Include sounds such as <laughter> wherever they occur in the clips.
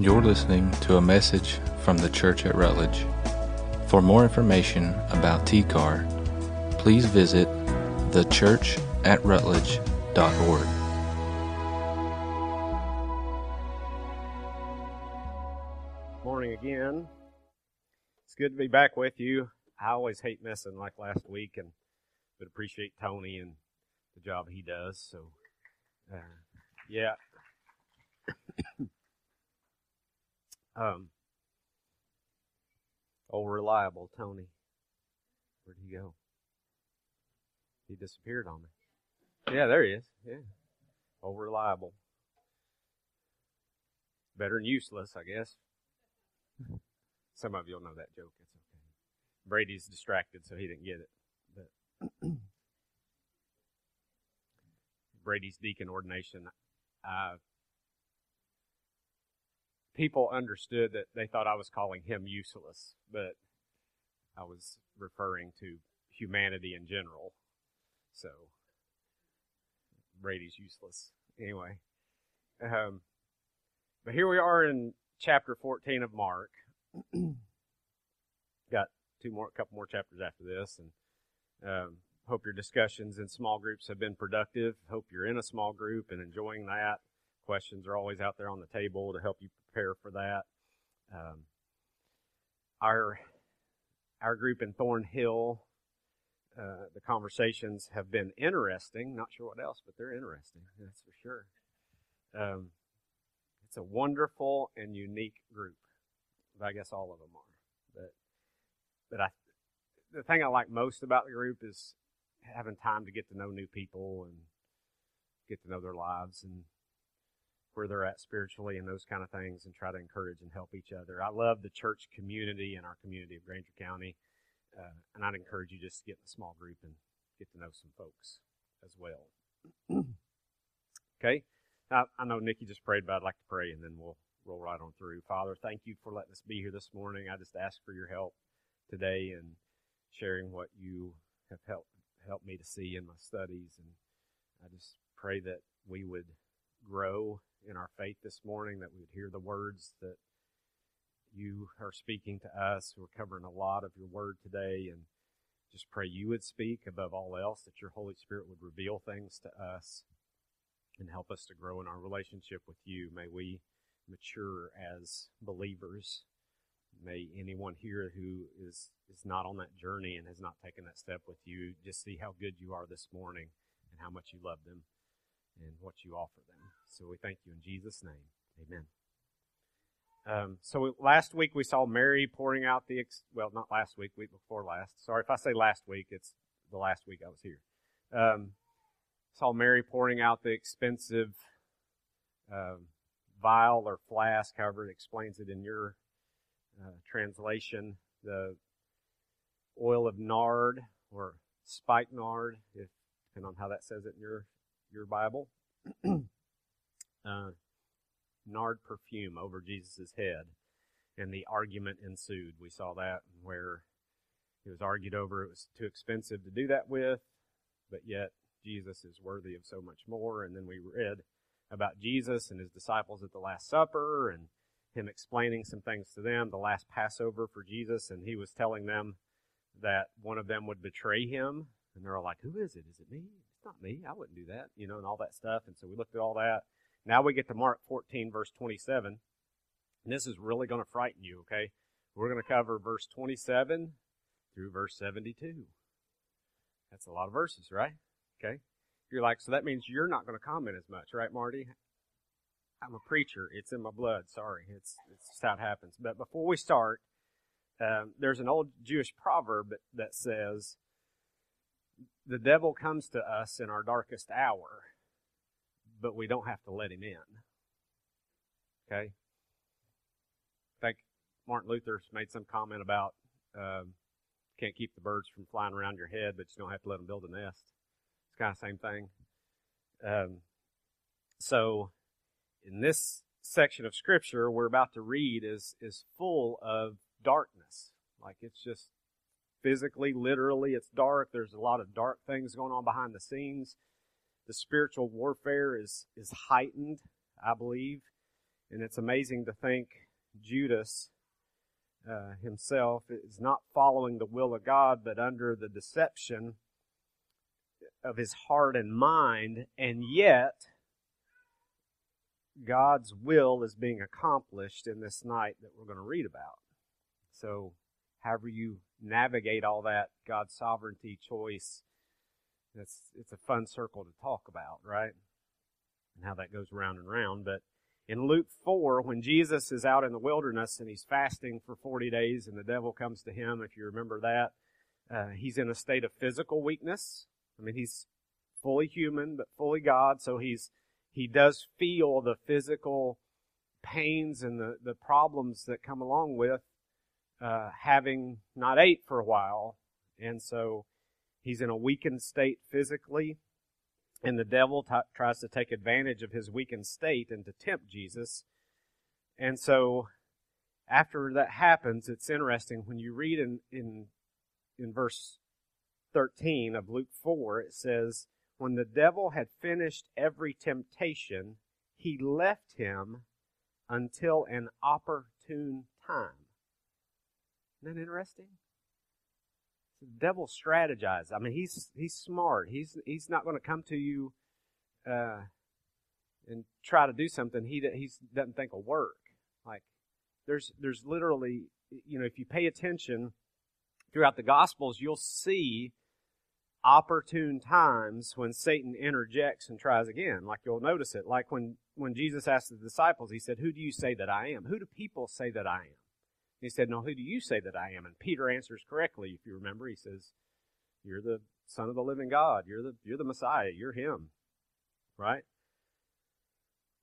You're listening to a message from the Church at Rutledge. For more information about TCAR, please visit thechurchatrutledge.org. Morning again. It's good to be back with you. I always hate missing like last week, and but appreciate Tony and the job he does. So, uh, yeah. Um, oh, reliable Tony. Where'd he go? He disappeared on me. Yeah, there he is. Yeah. Oh, reliable. Better than useless, I guess. Some of you'll know that joke. It's okay. Brady's distracted, so he didn't get it. But <clears throat> Brady's deacon ordination, uh, people understood that they thought I was calling him useless, but I was referring to humanity in general. So Brady's useless anyway. Um, but here we are in chapter 14 of Mark. <clears throat> Got two more, a couple more chapters after this, and um, hope your discussions in small groups have been productive. Hope you're in a small group and enjoying that. Questions are always out there on the table to help you prepare for that. Um, our our group in Thorn Hill, uh, the conversations have been interesting. Not sure what else, but they're interesting. That's for sure. Um, it's a wonderful and unique group. I guess all of them are. But but I the thing I like most about the group is having time to get to know new people and get to know their lives and where they're at spiritually and those kind of things and try to encourage and help each other. I love the church community and our community of Grainger County. Uh, and I'd encourage you just to get in a small group and get to know some folks as well. <clears throat> okay? Now, I know Nikki just prayed, but I'd like to pray and then we'll roll right on through. Father, thank you for letting us be here this morning. I just ask for your help today and sharing what you have helped helped me to see in my studies and I just pray that we would grow in our faith this morning, that we would hear the words that you are speaking to us. We're covering a lot of your word today and just pray you would speak above all else, that your Holy Spirit would reveal things to us and help us to grow in our relationship with you. May we mature as believers. May anyone here who is, is not on that journey and has not taken that step with you just see how good you are this morning and how much you love them and what you offer them. So we thank you in Jesus' name. Amen. Um, so last week we saw Mary pouring out the, ex- well, not last week, week before last. Sorry if I say last week, it's the last week I was here. Um, saw Mary pouring out the expensive um, vial or flask, however it explains it in your uh, translation, the oil of nard or spikenard, if depending on how that says it in your your Bible. <clears throat> uh, nard perfume over Jesus' head, and the argument ensued. We saw that where it was argued over it was too expensive to do that with, but yet Jesus is worthy of so much more. And then we read about Jesus and his disciples at the Last Supper and him explaining some things to them, the last Passover for Jesus, and he was telling them that one of them would betray him. And they're all like, Who is it? Is it me? It's not me. I wouldn't do that, you know, and all that stuff. And so we looked at all that. Now we get to Mark 14, verse 27. And this is really going to frighten you, okay? We're going to cover verse 27 through verse 72. That's a lot of verses, right? Okay. You're like, so that means you're not going to comment as much, right, Marty? I'm a preacher. It's in my blood. Sorry. It's, it's just how it happens. But before we start, um, there's an old Jewish proverb that, that says, the devil comes to us in our darkest hour, but we don't have to let him in. Okay? I think Martin Luther's made some comment about um, can't keep the birds from flying around your head, but you don't have to let them build a nest. It's kind of the same thing. Um, so, in this section of scripture we're about to read is is full of darkness. Like it's just physically, literally, it's dark. There's a lot of dark things going on behind the scenes. The spiritual warfare is is heightened, I believe. And it's amazing to think Judas uh, himself is not following the will of God, but under the deception of his heart and mind, and yet God's will is being accomplished in this night that we're going to read about. So, however you navigate all that, God's sovereignty, choice, it's, it's a fun circle to talk about, right? And how that goes round and round. But in Luke 4, when Jesus is out in the wilderness and he's fasting for 40 days and the devil comes to him, if you remember that, uh, he's in a state of physical weakness. I mean, he's fully human, but fully God, so he's, he does feel the physical pains and the, the problems that come along with uh, having not ate for a while. And so he's in a weakened state physically. And the devil t- tries to take advantage of his weakened state and to tempt Jesus. And so after that happens, it's interesting. When you read in, in, in verse 13 of Luke 4, it says, When the devil had finished every temptation, he left him until an opportune time. Isn't that interesting? The devil strategizes. I mean, he's he's smart. He's he's not going to come to you uh, and try to do something he he doesn't think will work. Like there's there's literally you know if you pay attention throughout the Gospels, you'll see opportune times when Satan interjects and tries again. Like you'll notice it. Like when when Jesus asked the disciples, he said, "Who do you say that I am? Who do people say that I am?" He said, No, who do you say that I am? And Peter answers correctly, if you remember. He says, You're the Son of the living God. You're the, you're the Messiah. You're Him. Right?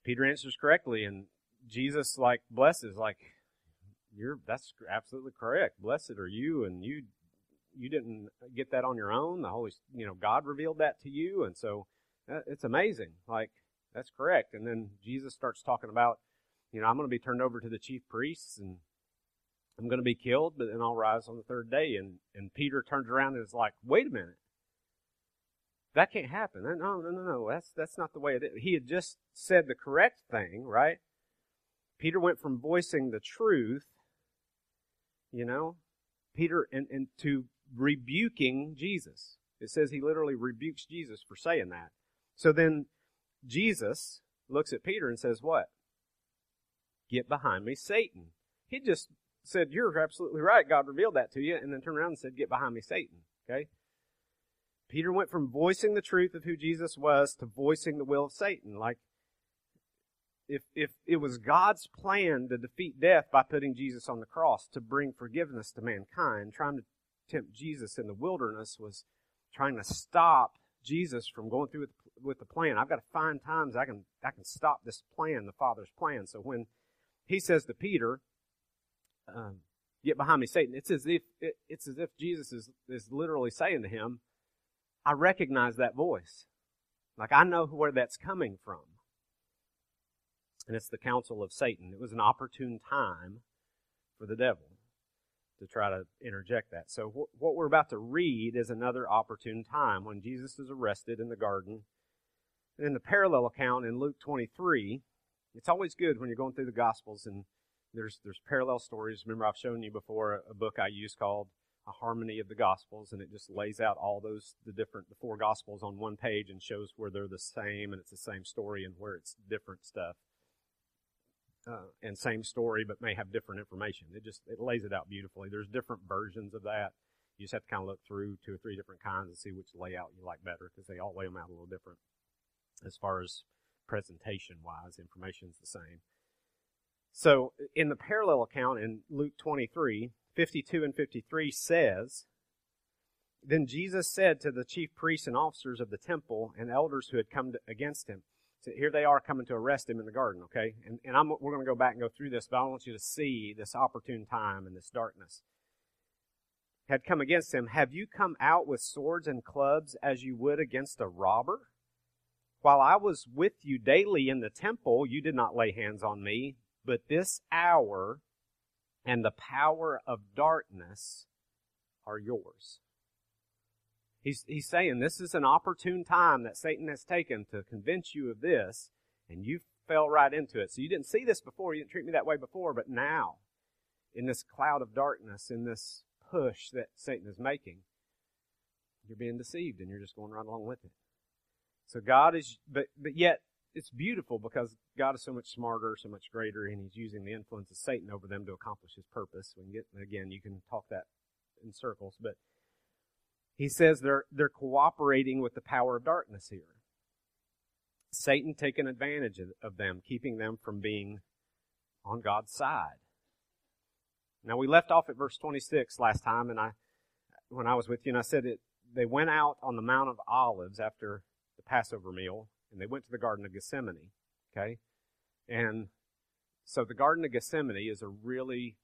Peter answers correctly, and Jesus, like, blesses, like, you're, that's absolutely correct. Blessed are you, and you, you didn't get that on your own. The Holy, you know, God revealed that to you, and so uh, it's amazing. Like, that's correct. And then Jesus starts talking about, you know, I'm going to be turned over to the chief priests, and I'm going to be killed, but then I'll rise on the third day. And, and Peter turns around and is like, wait a minute. That can't happen. No, no, no, no. That's, that's not the way it is. He had just said the correct thing, right? Peter went from voicing the truth, you know, Peter, and, and to rebuking Jesus. It says he literally rebukes Jesus for saying that. So then Jesus looks at Peter and says, What? Get behind me, Satan. He just said, You're absolutely right. God revealed that to you. And then turned around and said, Get behind me, Satan. Okay? Peter went from voicing the truth of who Jesus was to voicing the will of Satan. Like, if, if it was God's plan to defeat death by putting Jesus on the cross, to bring forgiveness to mankind, trying to tempt Jesus in the wilderness was trying to stop Jesus from going through with, with the plan. I've got to find times I can, I can stop this plan, the Father's plan. So when he says to Peter, um, get behind me, Satan. It's as if it, it's as if Jesus is is literally saying to him, I recognize that voice. Like I know where that's coming from. And it's the counsel of Satan. It was an opportune time for the devil to try to interject that. So wh- what we're about to read is another opportune time when Jesus is arrested in the garden. And in the parallel account in Luke 23, it's always good when you're going through the Gospels and there's there's parallel stories. Remember, I've shown you before a, book I use called A Harmony of the Gospels, and it just lays out all those the different the four Gospels on one page and shows where they're the same and it's the same story and where it's different stuff. Uh, and same story, but may have different information. It just it lays it out beautifully. There's different versions of that. You just have to kind of look through two or three different kinds and see which layout you like better because they all lay them out a little different as far as presentation wise. Information's the same. So in the parallel account in Luke 23, 52 and 53 says, Then Jesus said to the chief priests and officers of the temple and elders who had come to, against him, so here they are coming to arrest him in the garden, okay? And, and I'm, we're going to go back and go through this, but I want you to see this opportune time and this darkness. Had come against him, Have you come out with swords and clubs as you would against a robber? While I was with you daily in the temple, you did not lay hands on me, but this hour and the power of darkness are yours. He's, he's saying this is an opportune time that Satan has taken to convince you of this, and you've fell right into it. So you didn't see this before. You didn't treat me that way before, but now, in this cloud of darkness, in this push that Satan is making, you're being deceived and you're just going right along with it. So God is, but, but yet it's beautiful because God is so much smarter, so much greater, and He's using the influence of Satan over them to accomplish His purpose. Get, again, you can talk that in circles, but He says they're, they're cooperating with the power of darkness here. Satan taking advantage of, of them, keeping them from being on God's side. Now we left off at verse 26 last time, and I, when I was with you, and I said it, they went out on the Mount of Olives after the Passover meal, and they went to the Garden of Gethsemane. Okay, and so the Garden of Gethsemane is a really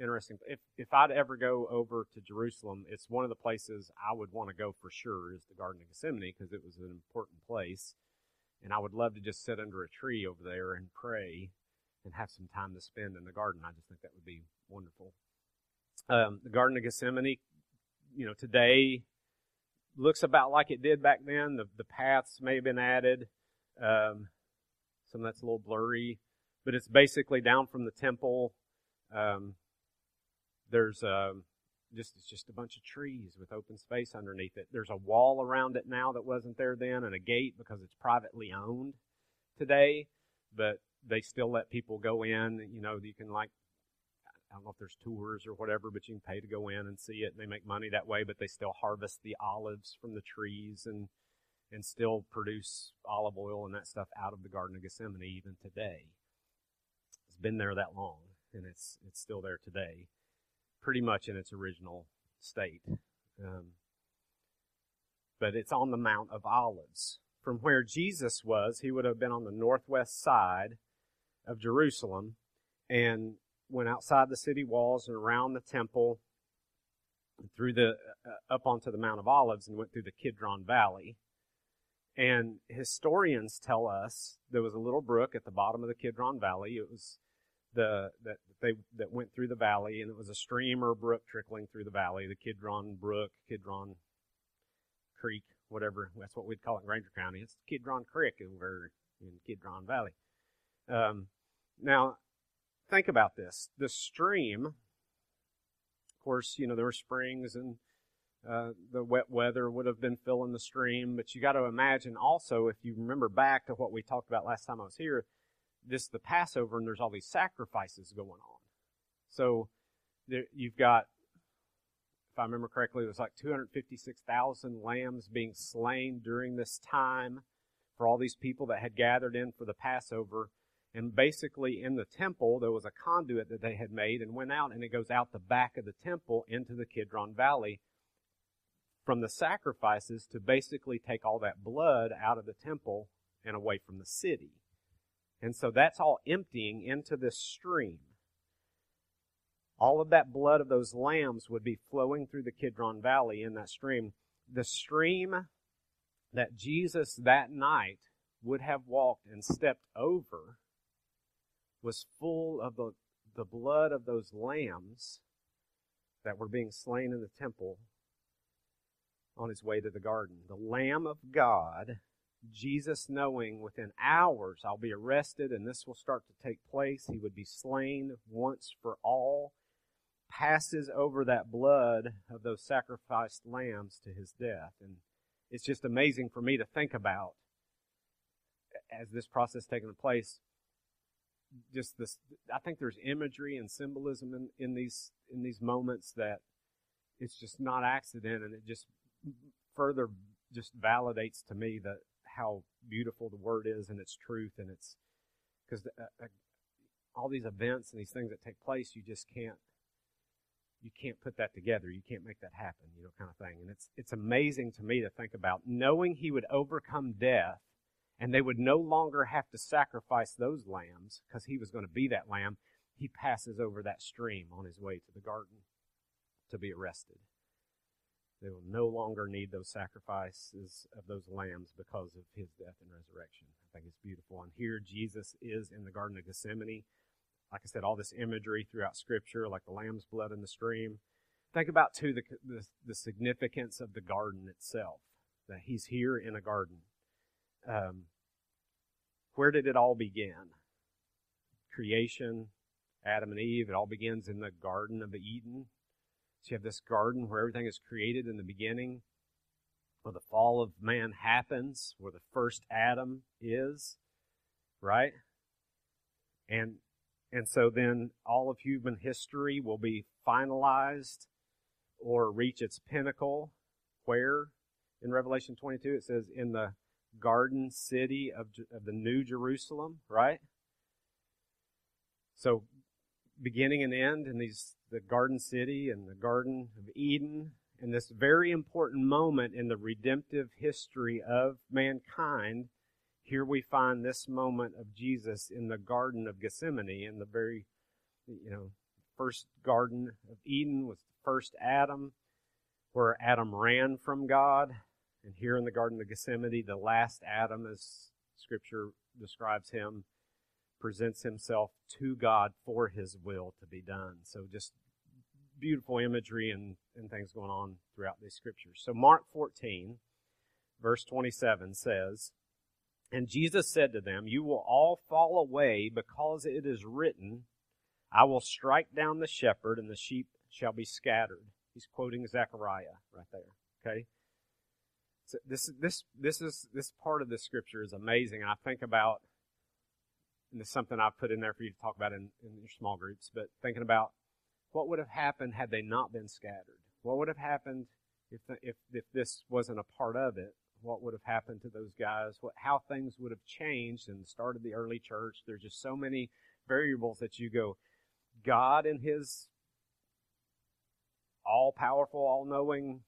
interesting. If if I'd ever go over to Jerusalem, it's one of the places I would want to go for sure. Is the Garden of Gethsemane because it was an important place, and I would love to just sit under a tree over there and pray and have some time to spend in the garden. I just think that would be wonderful. Um, the Garden of Gethsemane, you know, today looks about like it did back then. The, the paths may have been added. Um, some of that's a little blurry, but it's basically down from the temple. Um, there's um, just it's just a bunch of trees with open space underneath it. There's a wall around it now that wasn't there then, and a gate because it's privately owned today. But they still let people go in. You know, you can like I don't know if there's tours or whatever, but you can pay to go in and see it, and they make money that way. But they still harvest the olives from the trees and and still produce olive oil and that stuff out of the Garden of Gethsemane even today. It's been there that long, and it's it's still there today, pretty much in its original state. Um, but it's on the Mount of Olives. From where Jesus was, he would have been on the northwest side of Jerusalem, and went outside the city walls and around the temple, and through the uh, up onto the Mount of Olives, and went through the Kidron Valley. And historians tell us there was a little brook at the bottom of the Kidron Valley. It was the that they that went through the valley, and it was a stream or a brook trickling through the valley. The Kidron Brook, Kidron Creek, whatever. That's what we'd call it in Grainger County. It's Kidron Creek over in Kidron Valley. Um, now, think about this. The stream, of course, you know, there were springs and uh, the wet weather would have been filling the stream, but you got to imagine also, if you remember back to what we talked about last time I was here, this the Passover and there's all these sacrifices going on. So there, you've got, if I remember correctly, it was like 256,000 lambs being slain during this time for all these people that had gathered in for the Passover. And basically, in the temple, there was a conduit that they had made and went out, and it goes out the back of the temple into the Kidron Valley from the sacrifices to basically take all that blood out of the temple and away from the city. And so that's all emptying into this stream. All of that blood of those lambs would be flowing through the Kidron Valley in that stream. The stream that Jesus that night would have walked and stepped over was full of the, the blood of those lambs that were being slain in the temple on his way to the garden. The Lamb of God, Jesus knowing within hours I'll be arrested and this will start to take place. He would be slain once for all, passes over that blood of those sacrificed lambs to his death. And it's just amazing for me to think about as this process taking place just this I think there's imagery and symbolism in, in these in these moments that it's just not accident and it just further just validates to me that how beautiful the word is and its truth and its because uh, uh, all these events and these things that take place you just can't you can't put that together. You can't make that happen you know kind of thing. And it's it's amazing to me to think about knowing he would overcome death and they would no longer have to sacrifice those lambs because he was going to be that lamb. He passes over that stream on his way to the garden to be arrested. They will no longer need those sacrifices of those lambs because of his death and resurrection. I think it's beautiful. And here Jesus is in the Garden of Gethsemane. Like I said, all this imagery throughout Scripture, like the lamb's blood in the stream. Think about, too, the, the, the significance of the garden itself, that he's here in a garden. Um, where did it all begin? Creation, Adam and Eve, it all begins in the Garden of Eden. So you have this garden where everything is created in the beginning, where the fall of man happens, where the first Adam is, right? And and so then all of human history will be finalized or reach its pinnacle where in Revelation 22 it says in the garden city of, of the new Jerusalem, right? So beginning and end in these the garden city and the garden of Eden and this very important moment in the redemptive history of mankind here we find this moment of Jesus in the garden of Gethsemane in the very you know first garden of Eden with the first Adam where Adam ran from God and here in the garden of Gethsemane the last Adam as scripture describes him presents himself to God for his will to be done. So just beautiful imagery and, and things going on throughout these scriptures. So Mark 14, verse 27 says, And Jesus said to them, You will all fall away because it is written, I will strike down the shepherd and the sheep shall be scattered. He's quoting Zechariah right there. Okay? So this this this is this part of the scripture is amazing. I think about and it's something I've put in there for you to talk about in, in your small groups, but thinking about what would have happened had they not been scattered? What would have happened if, the, if, if this wasn't a part of it? What would have happened to those guys? What, how things would have changed in the start of the early church? There's just so many variables that you go, God in His all powerful, all knowing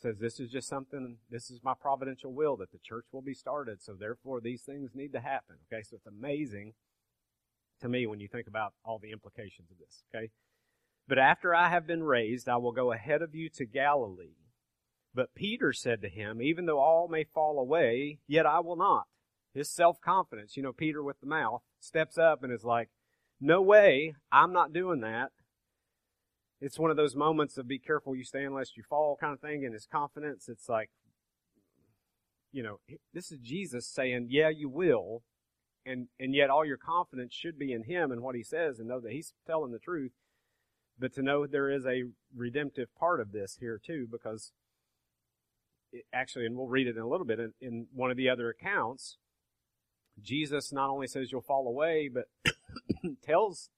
says this is just something, this is my providential will that the church will be started. So therefore these things need to happen. Okay. So it's amazing to me when you think about all the implications of this. Okay. But after I have been raised, I will go ahead of you to Galilee. But Peter said to him, even though all may fall away, yet I will not. His self-confidence, you know, Peter with the mouth steps up and is like, no way, I'm not doing that it's one of those moments of be careful you stay unless you fall kind of thing. And his confidence, it's like, you know, this is Jesus saying, yeah, you will. And, and yet all your confidence should be in him and what he says and know that he's telling the truth. But to know there is a redemptive part of this here too, because it, actually, and we'll read it in a little bit in, in one of the other accounts, Jesus not only says you'll fall away, but <coughs> tells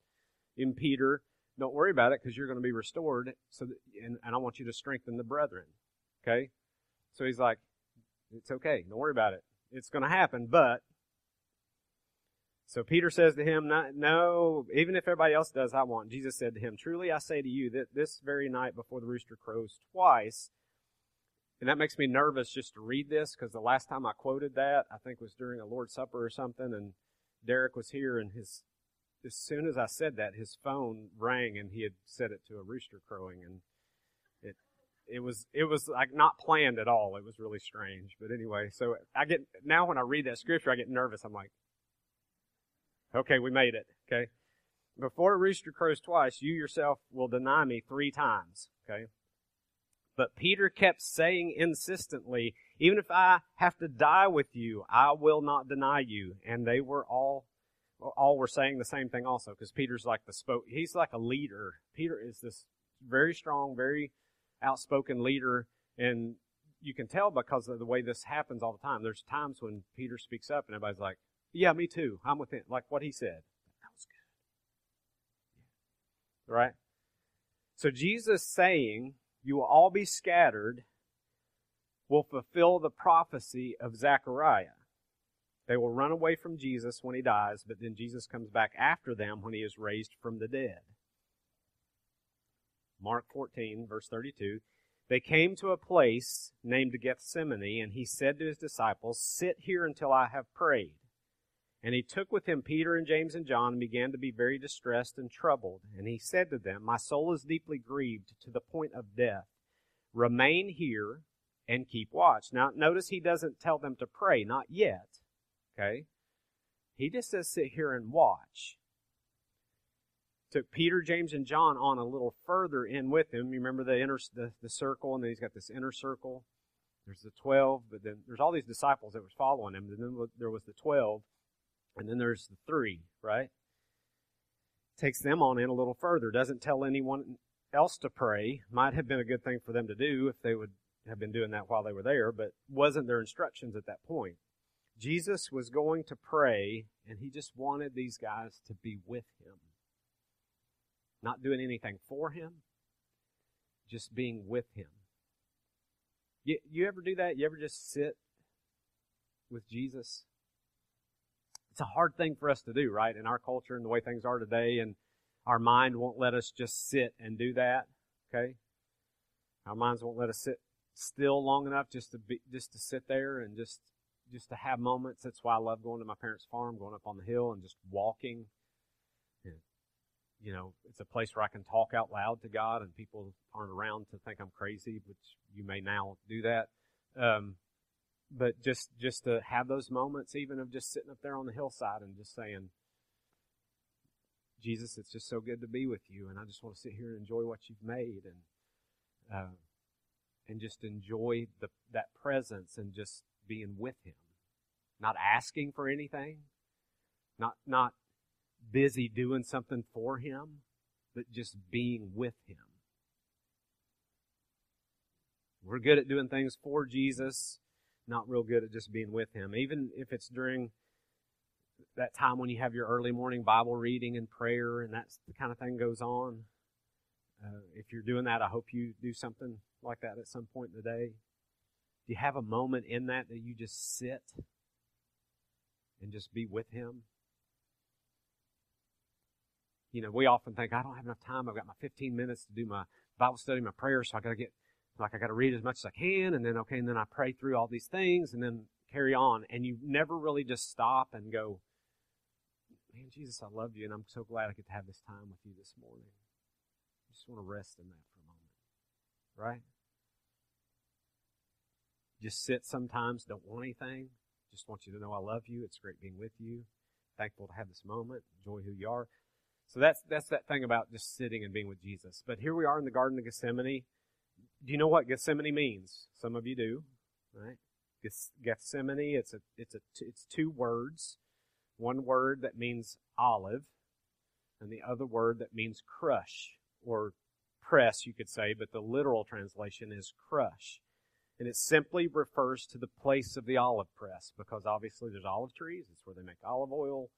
in Peter don't worry about it because you're going to be restored. So, that, and, and I want you to strengthen the brethren. Okay? So he's like, it's okay. Don't worry about it. It's going to happen, but. So Peter says to him, No, even if everybody else does, I want. Jesus said to him, Truly I say to you that this very night before the rooster crows twice, and that makes me nervous just to read this because the last time I quoted that, I think was during a Lord's Supper or something, and Derek was here and his as soon as I said that, his phone rang and he had set it to a rooster crowing, and it it was it was like not planned at all. It was really strange. But anyway, so I get now when I read that scripture, I get nervous. I'm like, okay, we made it. Okay, before a rooster crows twice, you yourself will deny me three times. Okay. But Peter kept saying insistently, even if I have to die with you, I will not deny you. And they were all all were saying the same thing also because Peter's like the spoke. He's like a leader. Peter is this very strong, very outspoken leader, and you can tell because of the way this happens all the time. There's times when Peter speaks up and everybody's like, "Yeah, me too. I'm with him." Like what he said. That was good. Right. So Jesus saying, "You will all be scattered," will fulfill the prophecy of Zechariah. They will run away from Jesus when he dies, but then Jesus comes back after them when he is raised from the dead. Mark 14, verse 32. They came to a place named Gethsemane, and he said to his disciples, Sit here until I have prayed. And he took with him Peter and James and John and began to be very distressed and troubled. And he said to them, My soul is deeply grieved to the point of death. Remain here and keep watch. Now, notice he doesn't tell them to pray, not yet. Okay? He just says sit here and watch. Took Peter, James, and John on a little further in with him. You remember the inner the, the circle, and then he's got this inner circle. There's the twelve, but then there's all these disciples that were following him. And then there was the twelve. And then there's the three, right? Takes them on in a little further. Doesn't tell anyone else to pray. Might have been a good thing for them to do if they would have been doing that while they were there, but wasn't their instructions at that point. Jesus was going to pray, and he just wanted these guys to be with him. Not doing anything for him, just being with him. You, you ever do that? You ever just sit with Jesus? It's a hard thing for us to do, right? In our culture and the way things are today, and our mind won't let us just sit and do that. Okay? Our minds won't let us sit still long enough just to be just to sit there and just just to have moments. That's why I love going to my parents' farm, going up on the hill and just walking. And, you know, it's a place where I can talk out loud to God and people aren't around to think I'm crazy, which you may now do that. Um, but just, just to have those moments, even of just sitting up there on the hillside and just saying, Jesus, it's just so good to be with you, and I just want to sit here and enjoy what you've made, and uh, and just enjoy the that presence and just being with Him, not asking for anything, not not busy doing something for Him, but just being with Him. We're good at doing things for Jesus, not real good at just being with Him. Even if it's during that time when you have your early morning Bible reading and prayer and that's the kind of thing goes on. Uh, if you're doing that, I hope you do something like that at some point in the day. You have a moment in that that you just sit and just be with Him? You know, we often think, I don't have enough time. I've got my 15 minutes to do my Bible study, my prayer, so I gotta get, like, I gotta read as much as I can, and then, okay, and then I pray through all these things, and then carry on. And you never really just stop and go, man, Jesus, I love you, and I'm so glad I get to have this time with you this morning. I just want to rest in that for a moment. Right? Just sit sometimes, don't want anything. Just want you to know I love you. It's great being with you. Thankful to have this moment. Enjoy who you are. So that's that's that thing about just sitting and being with Jesus. But here we are in the Garden of Gethsemane. Do you know what Gethsemane means? Some of you do, right? Gethsemane. It's a it's a it's two words. One word that means olive, and the other word that means crush or press, you could say, but the literal translation is crush. And it simply refers to the place of the olive press because obviously there's olive trees. It's where they make olive oil.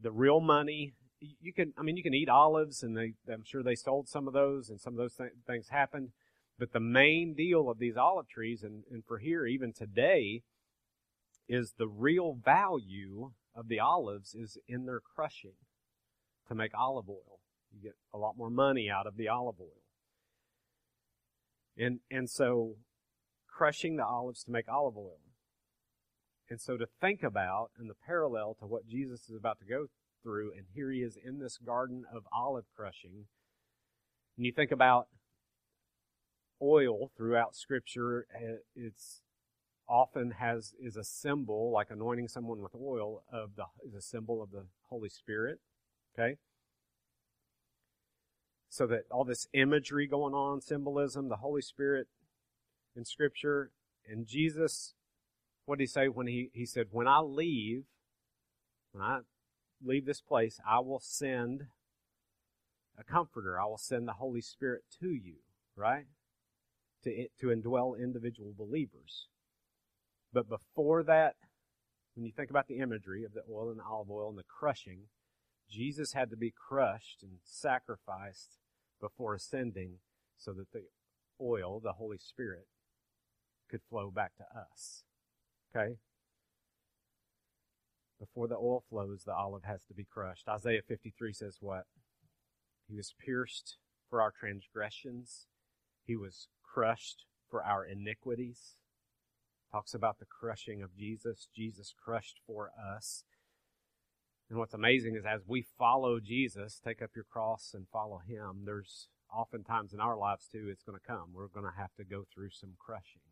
The real money, you can, I mean, you can eat olives and they, I'm sure they sold some of those and some of those th- things happened. But the main deal of these olive trees, and, and for here even today, is the real value of the olives is in their crushing to make olive oil. You get a lot more money out of the olive oil. And, and so crushing the olives to make olive oil. And so to think about and the parallel to what Jesus is about to go through, and here he is in this garden of olive crushing, and you think about oil throughout Scripture, eh, it's often has is a symbol, like anointing someone with oil, of the is a symbol of the Holy Spirit. Okay. So that all this imagery going on, symbolism, the Holy Spirit in Scripture, and Jesus, what did he say when he, he said, When I leave, when I leave this place, I will send a comforter. I will send the Holy Spirit to you, right? To, to indwell individual believers. But before that, when you think about the imagery of the oil and the olive oil and the crushing, Jesus had to be crushed and sacrificed before ascending so that the oil, the Holy Spirit, could flow back to us. Okay? Before the oil flows, the olive has to be crushed. Isaiah 53 says what? He was pierced for our transgressions. He was crushed for our iniquities talks about the crushing of Jesus. Jesus crushed for us. And what's amazing is as we follow Jesus, take up your cross and follow him, there's oftentimes in our lives too, it's going to come. We're going to have to go through some crushing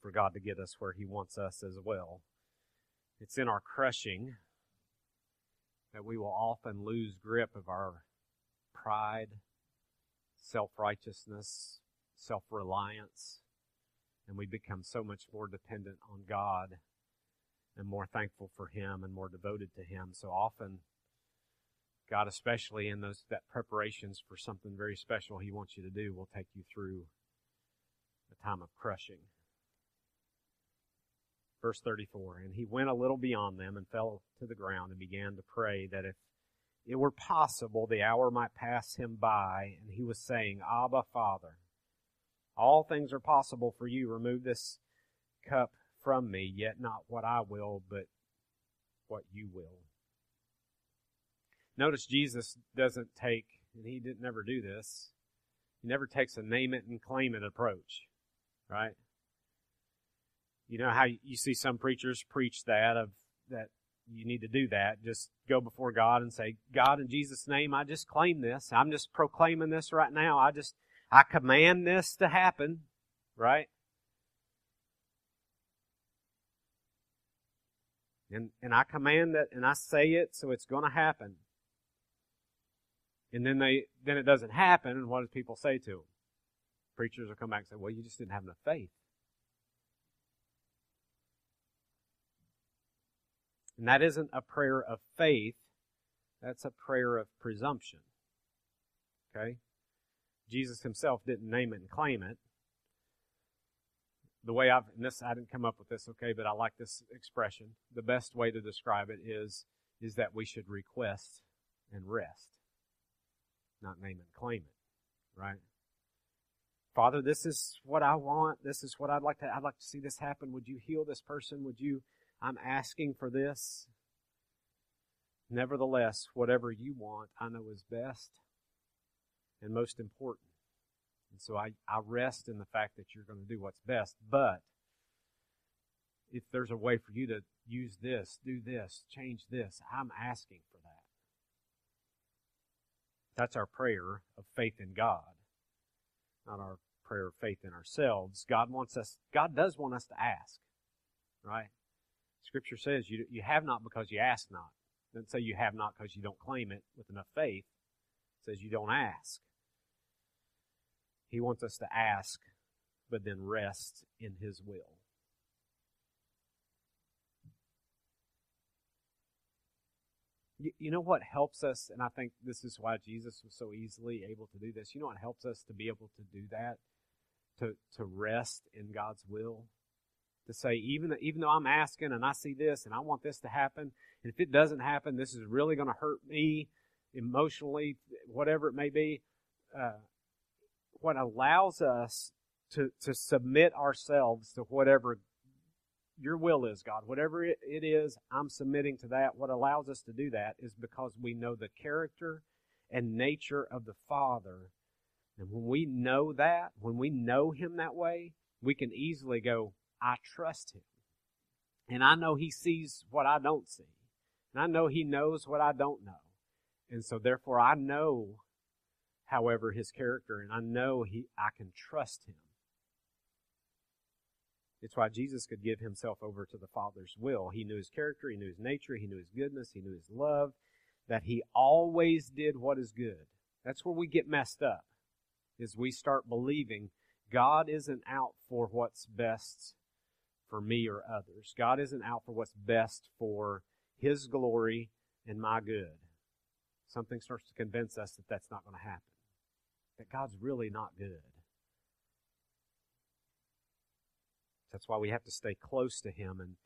for God to get us where he wants us as well. It's in our crushing that we will often lose grip of our pride, self righteousness, self reliance, and we become so much more dependent on God and more thankful for Him and more devoted to Him. So often, God, especially in those that preparations for something very special He wants you to do, will take you through a time of crushing. Verse 34, and he went a little beyond them and fell to the ground and began to pray that if it were possible, the hour might pass him by. And he was saying, Abba, Father, all things are possible for you. Remove this cup from me, yet not what I will, but what you will. Notice Jesus doesn't take, and he didn't never do this, he never takes a name it and claim it approach, right? You know how you see some preachers preach that of that you need to do that. Just go before God and say, God, in Jesus' name, I just claim this. I'm just proclaiming this right now. I just, I command this to happen, right? And, and I command that, and I say it, so it's going to happen. And then they, then it doesn't happen, and what do people say to them? Preachers will come back and say, well, you just didn't have enough faith. And that isn't a prayer of faith, that's a prayer of presumption. Okay? Jesus himself didn't name it and claim it. The way I've, this, I didn't come up with this, okay, but I like this expression. The best way to describe it is, is that we should request and rest, not name and claim it, right? Father, this is what I want. This is what I'd like to, I'd like to see this happen. Would you heal this person? Would you I'm asking for this. Nevertheless, whatever you want, I know is best and most important. And so I, I rest in the fact that you're going to do what's best. But if there's a way for you to use this, do this, change this, I'm asking for that. That's our prayer of faith in God, not our prayer of faith in ourselves. God wants us, God does want us to ask, right? Scripture says you, you have not because you ask not. It doesn't say you have not because you don't claim it with enough faith. It says you don't ask. He wants us to ask, but then rest in His will. You, you know what helps us, and I think this is why Jesus was so easily able to do this. You know what helps us to be able to do that? To, to rest in God's will? To say, even, even though I'm asking and I see this and I want this to happen, and if it doesn't happen, this is really going to hurt me emotionally, whatever it may be. Uh, what allows us to, to submit ourselves to whatever your will is, God. Whatever it, it is, I'm submitting to that. What allows us to do that is because we know the character and nature of the Father. And when we know that, when we know Him that way, we can easily go, I trust him. And I know he sees what I don't see. And I know he knows what I don't know. And so therefore I know, however, his character, and I know he I can trust him. It's why Jesus could give himself over to the Father's will. He knew his character, he knew his nature, he knew his goodness, he knew his love, that he always did what is good. That's where we get messed up, is we start believing God isn't out for what's best for me or others. God isn't out for what's best for His glory and my good. Something starts to convince us that that's not going to happen. That God's really not good. That's why we have to stay close to Him and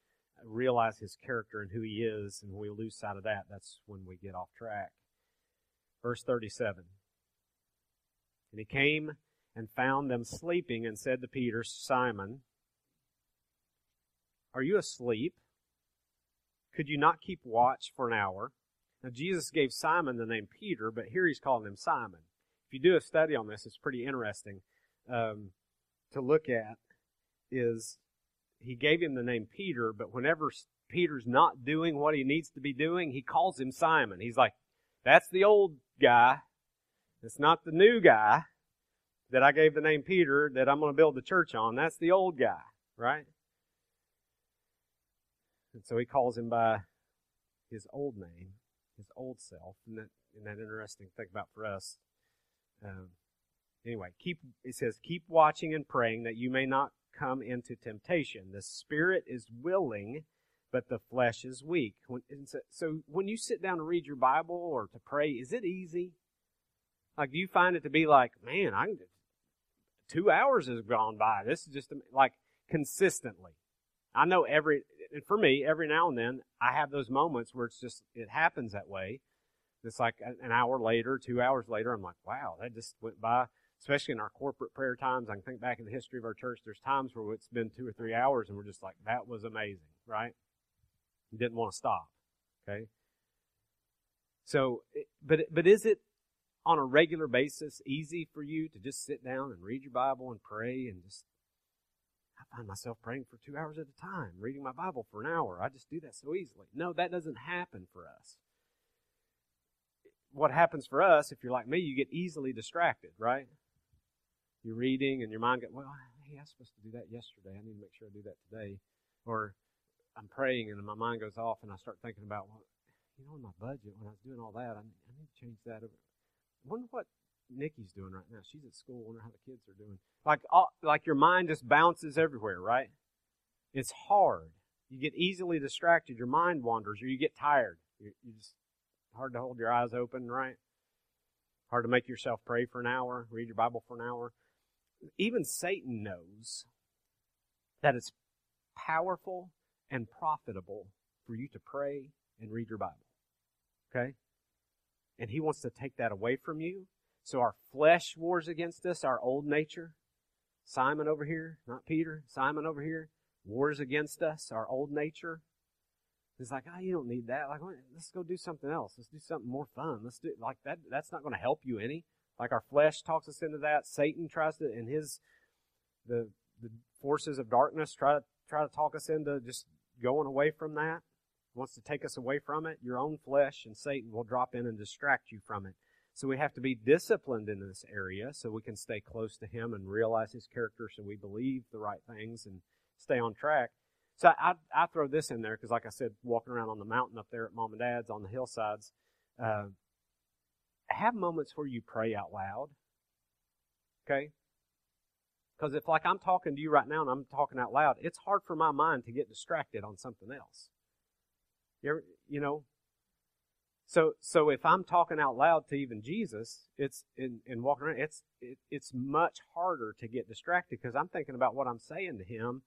realize His character and who He is. And when we lose sight of that, that's when we get off track. Verse 37. And He came and found them sleeping and said to Peter, Simon, are you asleep? Could you not keep watch for an hour? Now, Jesus gave Simon the name Peter, but here he's calling him Simon. If you do a study on this, it's pretty interesting um, to look at. Is he gave him the name Peter, but whenever Peter's not doing what he needs to be doing, he calls him Simon. He's like, that's the old guy. It's not the new guy that I gave the name Peter that I'm going to build the church on. That's the old guy, right? And so he calls him by his old name, his old self. And that, that interesting thing about for us. Um, anyway, keep, it says, keep watching and praying that you may not come into temptation. The spirit is willing, but the flesh is weak. When, so, so when you sit down to read your Bible or to pray, is it easy? Like, do you find it to be like, man, I two hours has gone by. This is just like consistently. I know every, for me, every now and then, I have those moments where it's just, it happens that way. It's like an hour later, two hours later, I'm like, wow, that just went by. Especially in our corporate prayer times, I can think back in the history of our church. There's times where it's been two or three hours, and we're just like, that was amazing, right? didn't want to stop. Okay. So, but but is it on a regular basis easy for you to just sit down and read your Bible and pray and just I find myself praying for two hours at a time, reading my Bible for an hour. I just do that so easily. No, that doesn't happen for us. What happens for us, if you're like me, you get easily distracted, right? You're reading and your mind goes, well, hey, I was supposed to do that yesterday. I need to make sure I do that today. Or I'm praying and my mind goes off and I start thinking about, well, you know, in my budget, when I was doing all that, I, need to change that. I wonder what Nikki's doing right now. She's at school. Wonder how the kids are doing. Like, all, like your mind just bounces everywhere, right? It's hard. You get easily distracted. Your mind wanders, or you get tired. You, you just hard to hold your eyes open, right? Hard to make yourself pray for an hour, read your Bible for an hour. Even Satan knows that it's powerful and profitable for you to pray and read your Bible. Okay? And he wants to take that away from you. So our flesh wars against us, our old nature. Simon over here, not Peter, Simon over here, wars against us, our old nature. He's like, oh, you don't need that. Like, let's go do something else. Let's do something more fun. Let's do like that. That's not going to help you any. Like our flesh talks us into that. Satan tries to, and his the the forces of darkness try to try to talk us into just going away from that, wants to take us away from it, your own flesh and Satan will drop in and distract you from it. So we have to be disciplined in this area so we can stay close to Him and realize His character so we believe the right things and stay on track. So I, I, throw this in there because, like I said, walking around on the mountain up there at mom and dad's on the hillsides, uh, have moments where you pray out loud. Okay? Because if, like, I'm talking to you right now and I'm talking out loud, it's hard for my mind to get distracted on something else. You, ever, you know? So, so if I'm talking out loud to even Jesus, it's in, in walking around, it's it, it's much harder to get distracted because I'm thinking about what I'm saying to him,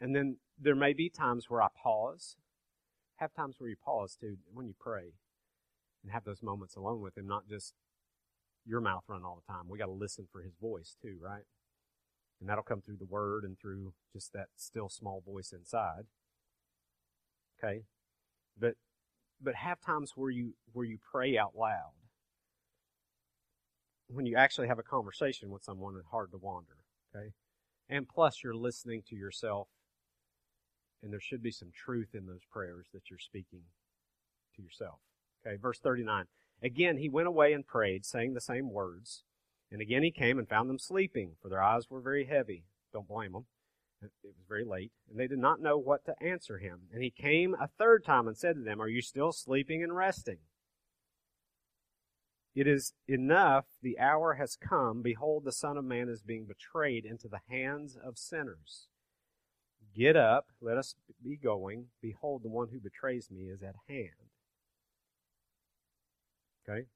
and then there may be times where I pause. Have times where you pause too when you pray, and have those moments alone with him, not just your mouth run all the time. We got to listen for his voice too, right? And that'll come through the word and through just that still small voice inside. Okay? But but have times where you where you pray out loud. When you actually have a conversation with someone it's hard to wander. Okay? And plus you're listening to yourself and there should be some truth in those prayers that you're speaking to yourself. Okay, verse 39. Again, he went away and prayed, saying the same words. And again he came and found them sleeping, for their eyes were very heavy. Don't blame them. It was very late, and they did not know what to answer him. And he came a third time and said to them, Are you still sleeping and resting? It is enough, the hour has come. Behold, the Son of Man is being betrayed into the hands of sinners. Get up, let us be going. Behold, the one who betrays me is at hand. Okay?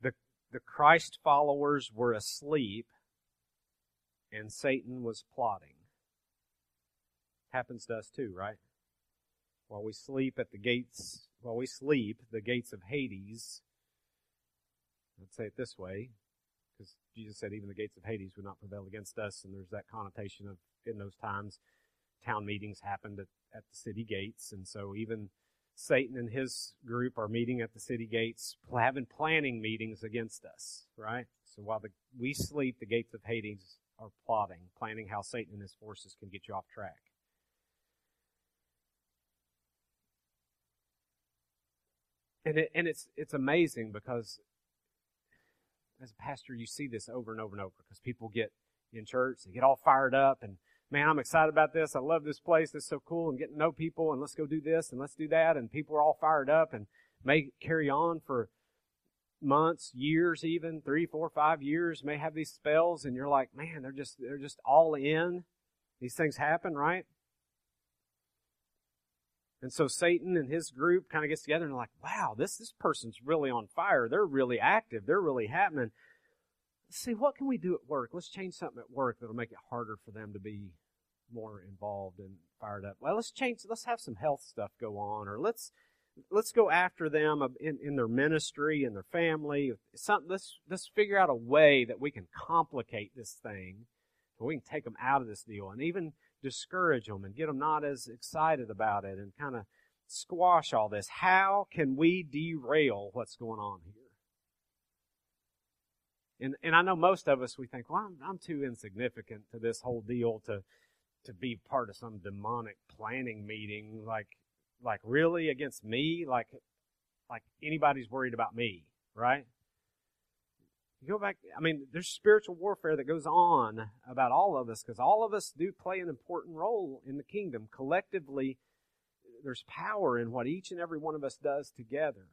the the Christ followers were asleep and Satan was plotting. Happens to us too, right? While we sleep at the gates, while we sleep, the gates of Hades, let's say it this way, because Jesus said even the gates of Hades would not prevail against us, and there's that connotation of in those times, town meetings happened at, at the city gates, and so even Satan and his group are meeting at the city gates, having planning meetings against us, right? So while the, we sleep, the gates of Hades are plotting, planning how Satan and his forces can get you off track. And it, and it's it's amazing because as a pastor you see this over and over and over because people get in church, they get all fired up and man, I'm excited about this. I love this place. It's so cool and getting to know people and let's go do this and let's do that. And people are all fired up and may carry on for months, years, even three, four, five years, may have these spells and you're like, man, they're just, they're just all in. These things happen, right? And so Satan and his group kind of gets together and they're like, wow, this, this person's really on fire. They're really active. They're really happening. Let's see, what can we do at work? Let's change something at work that'll make it harder for them to be more involved and fired up. Well, let's change, let's have some health stuff go on, or let's, let's go after them in, in their ministry and their family. Some, let's, let's figure out a way that we can complicate this thing. So we can take them out of this deal and even discourage them and get them not as excited about it and kind of squash all this. How can we derail what's going on here? And, and I know most of us, we think, well, I'm, I'm too insignificant to this whole deal to, to be part of some demonic planning meeting. Like, like really against me? Like, like anybody's worried about me, right? You go back, I mean, there's spiritual warfare that goes on about all of us because all of us do play an important role in the kingdom. Collectively, there's power in what each and every one of us does together.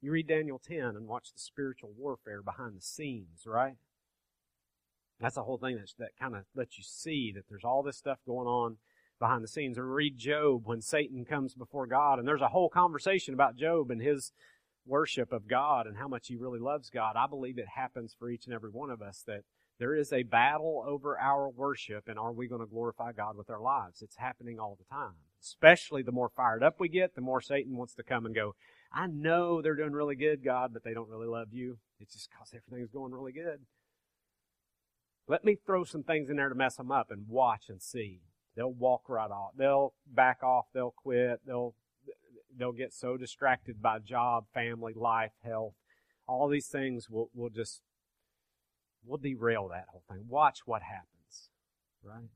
You read Daniel 10 and watch the spiritual warfare behind the scenes, right? That's the whole thing that, that kind of lets you see that there's all this stuff going on behind the scenes. Or read Job when Satan comes before God, and there's a whole conversation about Job and his worship of God and how much he really loves God. I believe it happens for each and every one of us that there is a battle over our worship and are we going to glorify God with our lives? It's happening all the time. Especially the more fired up we get, the more Satan wants to come and go, I know they're doing really good, God, but they don't really love you. It's just because everything's going really good. Let me throw some things in there to mess them up and watch and see. They'll walk right off. They'll back off. They'll quit. They'll they'll get so distracted by job, family, life, health. All these things will, will just, will derail that whole thing. Watch what happens, right?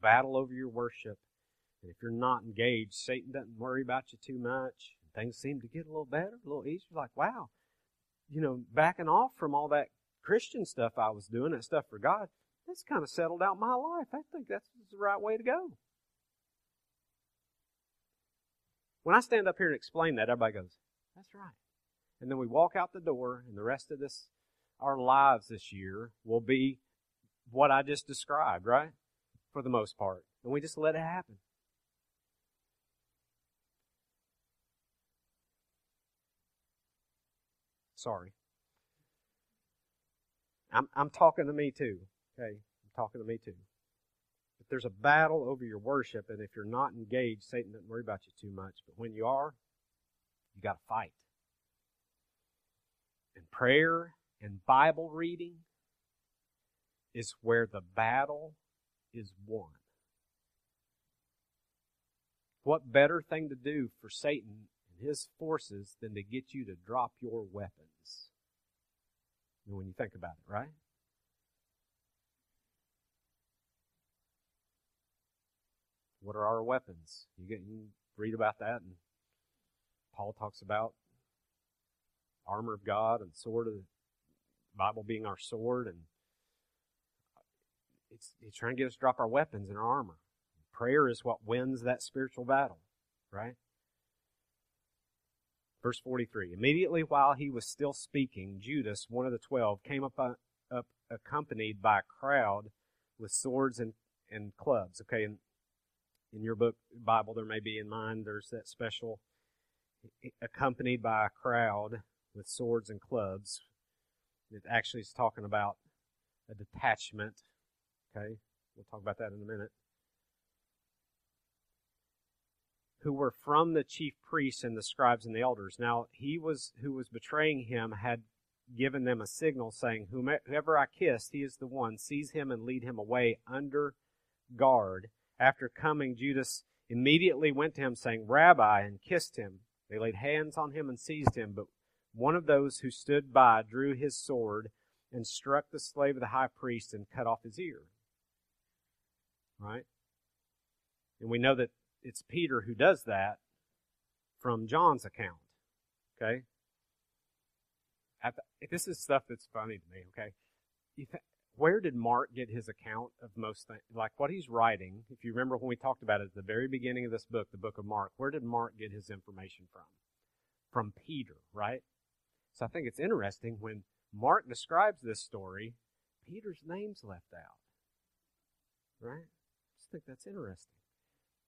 Battle over your worship. And if you're not engaged, Satan doesn't worry about you too much. Things seem to get a little better, a little easier. Like, wow, you know, backing off from all that Christian stuff I was doing, that stuff for God, that's kind of settled out my life. I think that's the right way to go. When I stand up here and explain that, everybody goes, that's right. And then we walk out the door, and the rest of this, our lives this year will be what I just described, right? For the most part. And we just let it happen. Sorry. I'm, I'm talking to me too. Okay? I'm talking to me too But there's a battle over your worship, and if you're not engaged, Satan doesn't worry about you too much. But when you are, you got to fight. And prayer and Bible reading is where the battle is won. What better thing to do for Satan and his forces than to get you to drop your weapons? When you think about it, right? What are our weapons? You get you read about that, and Paul talks about armor of God and sword of the Bible being our sword, and it's he's trying to get us to drop our weapons and our armor. Prayer is what wins that spiritual battle, right? Verse 43. Immediately while he was still speaking, Judas, one of the twelve, came up, uh, up accompanied by a crowd with swords and, and clubs. Okay, and in your book Bible, there may be in mine, there's that special accompanied by a crowd with swords and clubs. It actually is talking about a detachment. Okay, we'll talk about that in a minute. Who were from the chief priests and the scribes and the elders. Now he was who was betraying him had given them a signal saying, Whomever I kiss, he is the one. Seize him and lead him away under guard. After coming, Judas immediately went to him, saying, Rabbi, and kissed him. They laid hands on him and seized him, but one of those who stood by drew his sword and struck the slave of the high priest and cut off his ear. Right? And we know that it's Peter who does that from John's account. Okay? The, this is stuff that's funny to me, okay? Th- where did Mark get his account of most things? Like what he's writing, if you remember when we talked about it at the very beginning of this book, the book of Mark, where did Mark get his information from? From Peter, right? So I think it's interesting when Mark describes this story, Peter's name's left out. Right? I just think that's interesting.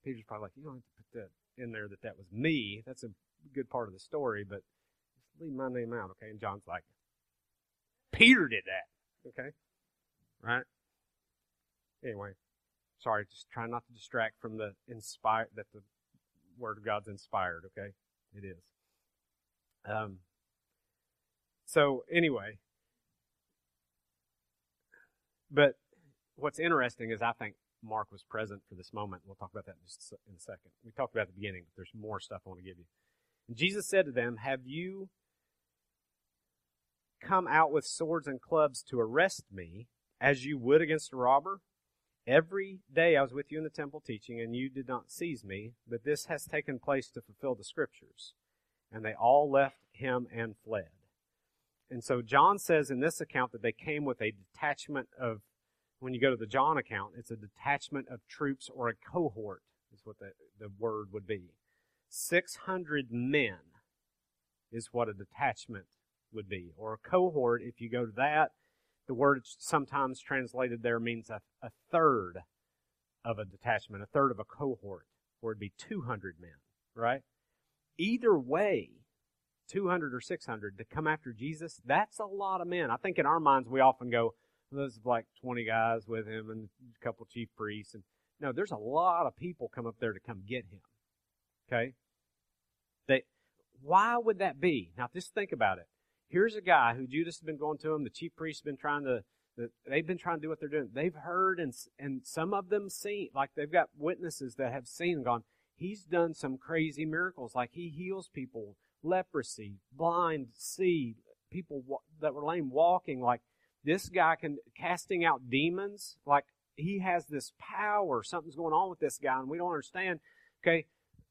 Peter's probably like, you don't have to put that in there that that was me. That's a good part of the story, but just leave my name out, okay? And John's like, Peter did that, okay? Right? Anyway, sorry, just trying not to distract from the inspired that the Word of God's inspired. Okay, it is. Um. So anyway, but what's interesting is I think Mark was present for this moment. We'll talk about that in just in a second. We talked about the beginning. But there's more stuff I want to give you. And Jesus said to them, "Have you come out with swords and clubs to arrest me, as you would against a robber?" Every day I was with you in the temple teaching, and you did not seize me, but this has taken place to fulfill the scriptures. And they all left him and fled. And so John says in this account that they came with a detachment of, when you go to the John account, it's a detachment of troops or a cohort, is what the, the word would be. 600 men is what a detachment would be. Or a cohort, if you go to that, the word sometimes translated there means a, a third of a detachment, a third of a cohort, or it'd be 200 men, right? Either way, 200 or 600 to come after Jesus, that's a lot of men. I think in our minds we often go, there's like 20 guys with him and a couple chief priests. And no, there's a lot of people come up there to come get him. Okay? They, why would that be? Now just think about it here's a guy who Judas has been going to him. The chief priests have been trying to. They've been trying to do what they're doing. They've heard and and some of them seen, like they've got witnesses that have seen and gone. He's done some crazy miracles, like he heals people, leprosy, blind, see, people that were lame walking. Like this guy can casting out demons. Like he has this power. Something's going on with this guy, and we don't understand. Okay,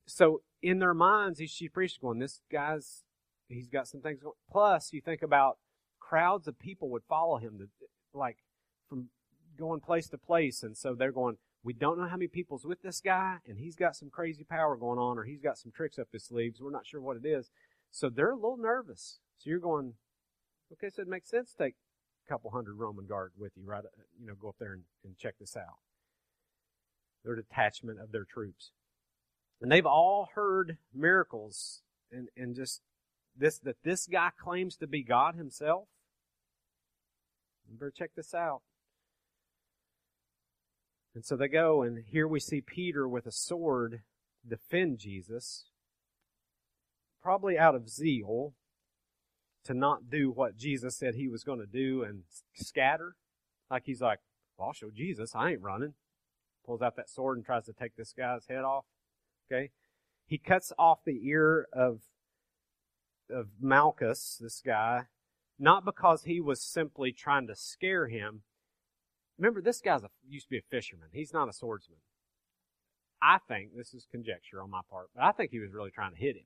so in their minds, these chief priests going, "This guy's he's got some things. Going. Plus, you think about crowds of people would follow him, to, like from going place to place, and so they're going. We don't know how many people's with this guy, and he's got some crazy power going on, or he's got some tricks up his sleeves. We're not sure what it is, so they're a little nervous. So you're going, okay, so it makes sense take a couple hundred Roman guard with you, right? Uh, you know, go up there and, and check this out. Their detachment of their troops. And they've all heard miracles and, and just this that this guy claims to be God himself? You better check this out. And so they go, and here we see Peter with a sword defend Jesus, probably out of zeal to not do what Jesus said he was going to do and scatter. Like he's like, well, I'll show Jesus. I ain't running. Pulls out that sword and tries to take this guy's head off. Okay. He cuts off the ear of of Malchus, this guy, not because he was simply trying to scare him. Remember, this guy's used to be a fisherman. He's not a swordsman. I think this is conjecture on my part, but I think he was really trying to hit him,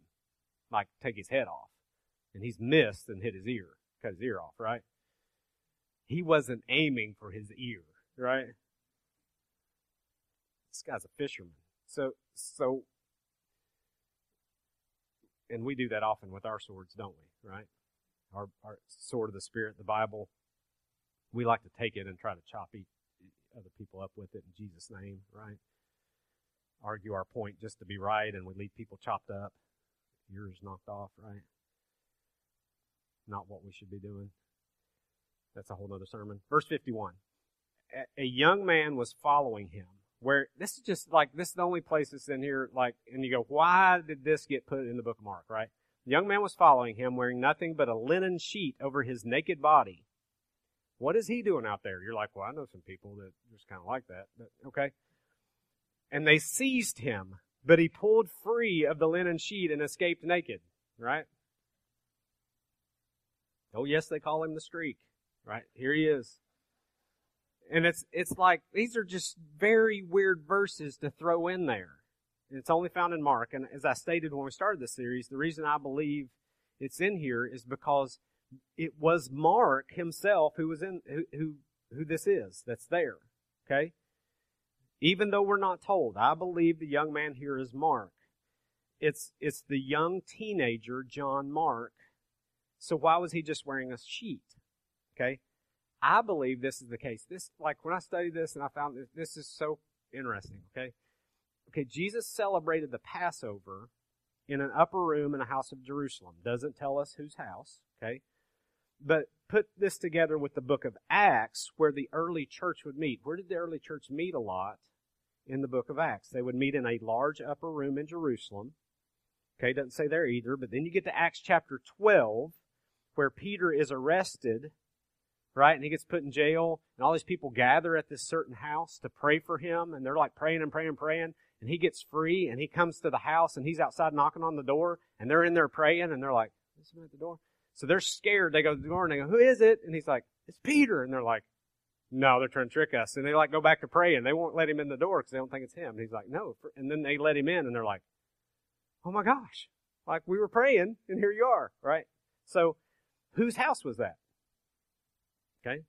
like take his head off, and he's missed and hit his ear, cut his ear off, right? He wasn't aiming for his ear, right? This guy's a fisherman. So, so and we do that often with our swords, don't we? Right? Our, our sword of the Spirit, the Bible. We like to take it and try to chop each other people up with it in Jesus' name, right? Argue our point just to be right, and we leave people chopped up, ears knocked off, right? Not what we should be doing. That's a whole other sermon. Verse 51. A young man was following him where this is just like this is the only place that's in here like and you go why did this get put in the book of mark right the young man was following him wearing nothing but a linen sheet over his naked body what is he doing out there you're like well i know some people that just kind of like that but okay and they seized him but he pulled free of the linen sheet and escaped naked right oh yes they call him the streak right here he is and it's it's like these are just very weird verses to throw in there. It's only found in Mark, and as I stated when we started this series, the reason I believe it's in here is because it was Mark himself who was in who who, who this is that's there. Okay? Even though we're not told, I believe the young man here is Mark. It's it's the young teenager John Mark. So why was he just wearing a sheet? Okay? I believe this is the case. This, like when I studied this and I found this, this is so interesting, okay? Okay, Jesus celebrated the Passover in an upper room in a house of Jerusalem. Doesn't tell us whose house, okay? But put this together with the book of Acts, where the early church would meet. Where did the early church meet a lot? In the book of Acts. They would meet in a large upper room in Jerusalem. Okay, doesn't say there either. But then you get to Acts chapter 12, where Peter is arrested, right? And he gets put in jail, and all these people gather at this certain house to pray for him, and they're like praying and praying and praying. And he gets free, and he comes to the house, and he's outside knocking on the door, and they're in there praying, and they're like, "Is at the door?" So they're scared. They go to the door, and they go, "Who is it?" And he's like, "It's Peter." And they're like, "No, they're trying to trick us." And they like go back to praying. They won't let him in the door because they don't think it's him. And he's like, "No." And then they let him in, and they're like, "Oh my gosh!" Like we were praying, and here you are, right? So, whose house was that? Okay.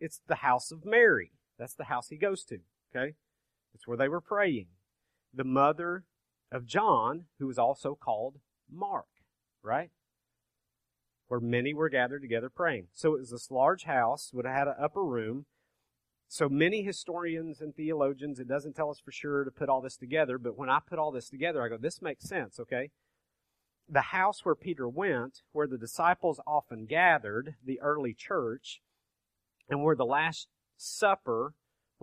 It's the house of Mary. That's the house he goes to. Okay. It's where they were praying. The mother of John, who was also called Mark, right? Where many were gathered together praying. So it was this large house, would have had an upper room. So many historians and theologians, it doesn't tell us for sure to put all this together, but when I put all this together, I go, this makes sense, okay? The house where Peter went, where the disciples often gathered, the early church, and where the Last Supper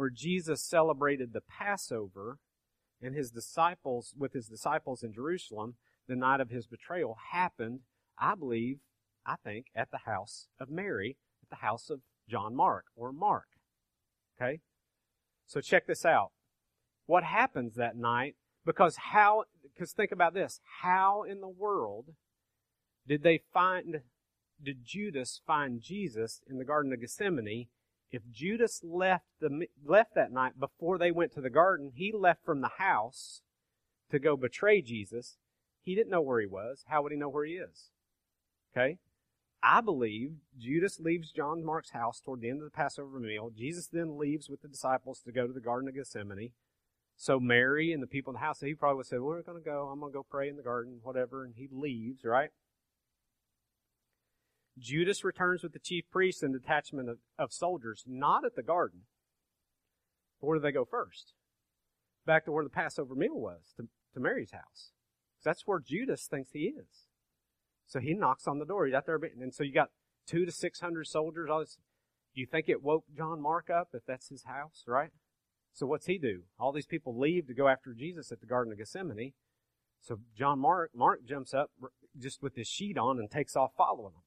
where Jesus celebrated the Passover and his disciples, with his disciples in Jerusalem, the night of his betrayal happened, I believe, I think, at the house of Mary, at the house of John Mark or Mark. Okay? So check this out. What happens that night? Because how, because think about this. How in the world did they find, did Judas find Jesus in the Garden of Gethsemane if Judas left the left that night before they went to the garden, he left from the house to go betray Jesus. He didn't know where he was. How would he know where he is? Okay? I believe Judas leaves John Mark's house toward the end of the Passover meal. Jesus then leaves with the disciples to go to the Garden of Gethsemane. So Mary and the people in the house, he probably would say, well, We're going to go. I'm going to go pray in the garden, whatever. And he leaves, right? Judas returns with the chief priests and detachment of, of soldiers, not at the garden. But where do they go first? Back to where the Passover meal was, to, to Mary's house. That's where Judas thinks he is. So he knocks on the door. He's out there, and so you got two to six hundred soldiers. All this. Do you think it woke John Mark up if that's his house, right? So what's he do? All these people leave to go after Jesus at the Garden of Gethsemane. So John Mark, Mark jumps up just with his sheet on and takes off following them.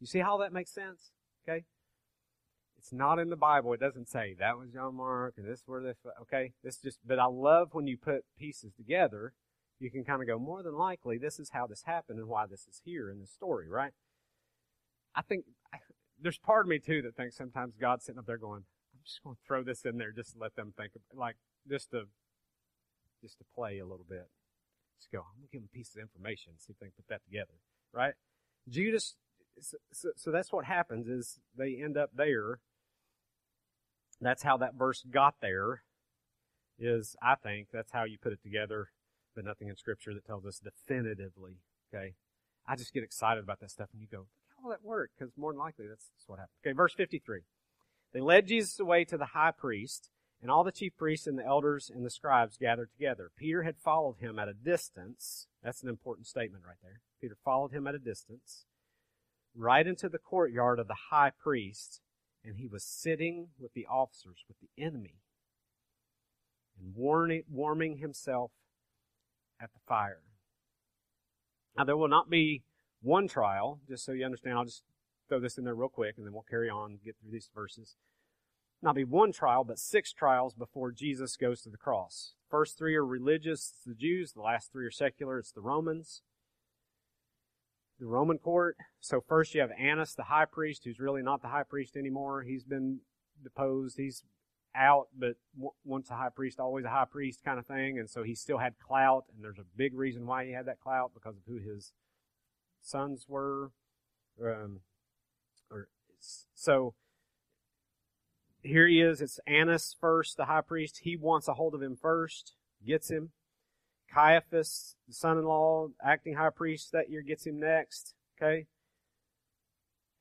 You see how that makes sense? Okay? It's not in the Bible. It doesn't say that was John Mark and this where this okay? This just but I love when you put pieces together, you can kind of go more than likely this is how this happened and why this is here in the story, right? I think there's part of me too that thinks sometimes God's sitting up there going, I'm just going to throw this in there just to let them think like just to just to play a little bit. Just go, I'm gonna give them a piece of information, see if they can put that together. Right? Judas so, so that's what happens is they end up there. That's how that verse got there. Is I think that's how you put it together, but nothing in Scripture that tells us definitively. Okay, I just get excited about that stuff, and you go, "How will that work?" Because more than likely, that's, that's what happened. Okay, verse fifty-three. They led Jesus away to the high priest, and all the chief priests and the elders and the scribes gathered together. Peter had followed him at a distance. That's an important statement right there. Peter followed him at a distance right into the courtyard of the high priest, and he was sitting with the officers, with the enemy, and warming himself at the fire. Now, there will not be one trial, just so you understand. I'll just throw this in there real quick, and then we'll carry on get through these verses. Not be one trial, but six trials before Jesus goes to the cross. First three are religious, it's the Jews. The last three are secular, it's the Romans the Roman court. So first you have Annas, the high priest, who's really not the high priest anymore. He's been deposed. He's out, but once a high priest, always a high priest kind of thing. And so he still had clout, and there's a big reason why he had that clout because of who his sons were. Um, so here he is. It's Annas first, the high priest. He wants a hold of him first, gets him. Caiaphas, the son-in-law, acting high priest that year, gets him next. Okay,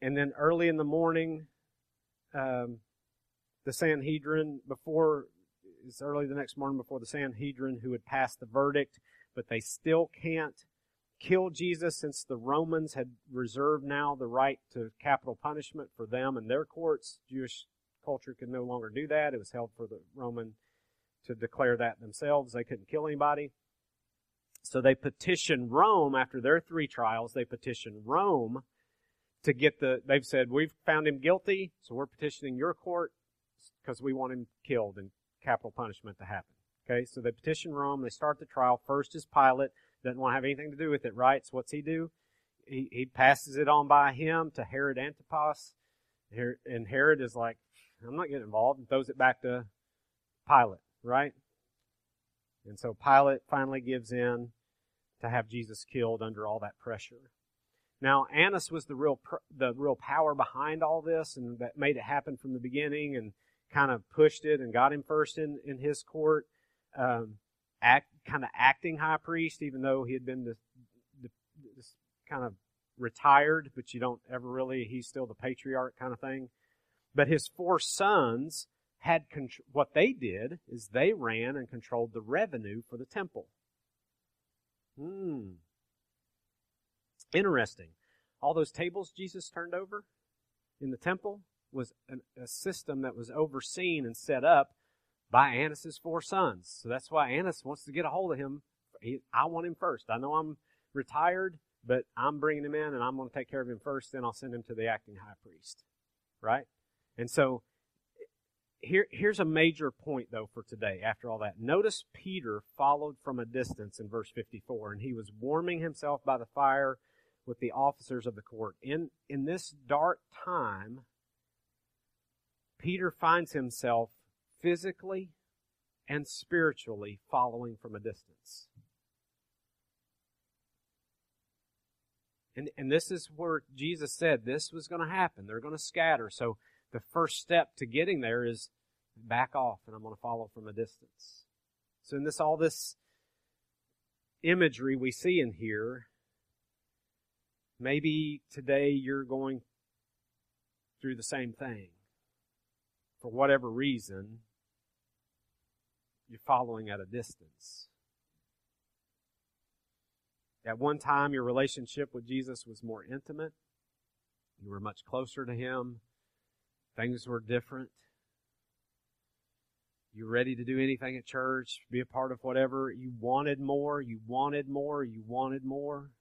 and then early in the morning, um, the Sanhedrin before it's early the next morning before the Sanhedrin who had passed the verdict, but they still can't kill Jesus since the Romans had reserved now the right to capital punishment for them and their courts. Jewish culture could no longer do that. It was held for the Roman to declare that themselves. They couldn't kill anybody. So they petitioned Rome after their three trials. They petitioned Rome to get the, they've said, we've found him guilty, so we're petitioning your court because we want him killed and capital punishment to happen. Okay, so they petition Rome. They start the trial. First is Pilate. Doesn't want to have anything to do with it, right? So what's he do? He, he passes it on by him to Herod Antipas. And Herod is like, I'm not getting involved, and throws it back to Pilate, right? And so Pilate finally gives in to have Jesus killed under all that pressure. Now, Annas was the real the real power behind all this, and that made it happen from the beginning, and kind of pushed it and got him first in in his court. Um, act kind of acting high priest, even though he had been this, this kind of retired, but you don't ever really. He's still the patriarch kind of thing. But his four sons had what they did is they ran and controlled the revenue for the temple. Hmm. Interesting. All those tables Jesus turned over in the temple was an, a system that was overseen and set up by Annas' four sons. So that's why Annas wants to get a hold of him. He, I want him first. I know I'm retired, but I'm bringing him in and I'm going to take care of him first. Then I'll send him to the acting high priest. Right? And so here, here's a major point, though, for today after all that. Notice Peter followed from a distance in verse 54, and he was warming himself by the fire with the officers of the court. In, in this dark time, Peter finds himself physically and spiritually following from a distance. And, and this is where Jesus said this was going to happen. They're going to scatter. So the first step to getting there is back off and I'm going to follow from a distance. So in this, all this imagery we see in here, maybe today you're going through the same thing. For whatever reason, you're following at a distance. At one time, your relationship with Jesus was more intimate. You were much closer to Him. Things were different. You were ready to do anything at church, be a part of whatever. You wanted more, you wanted more, you wanted more.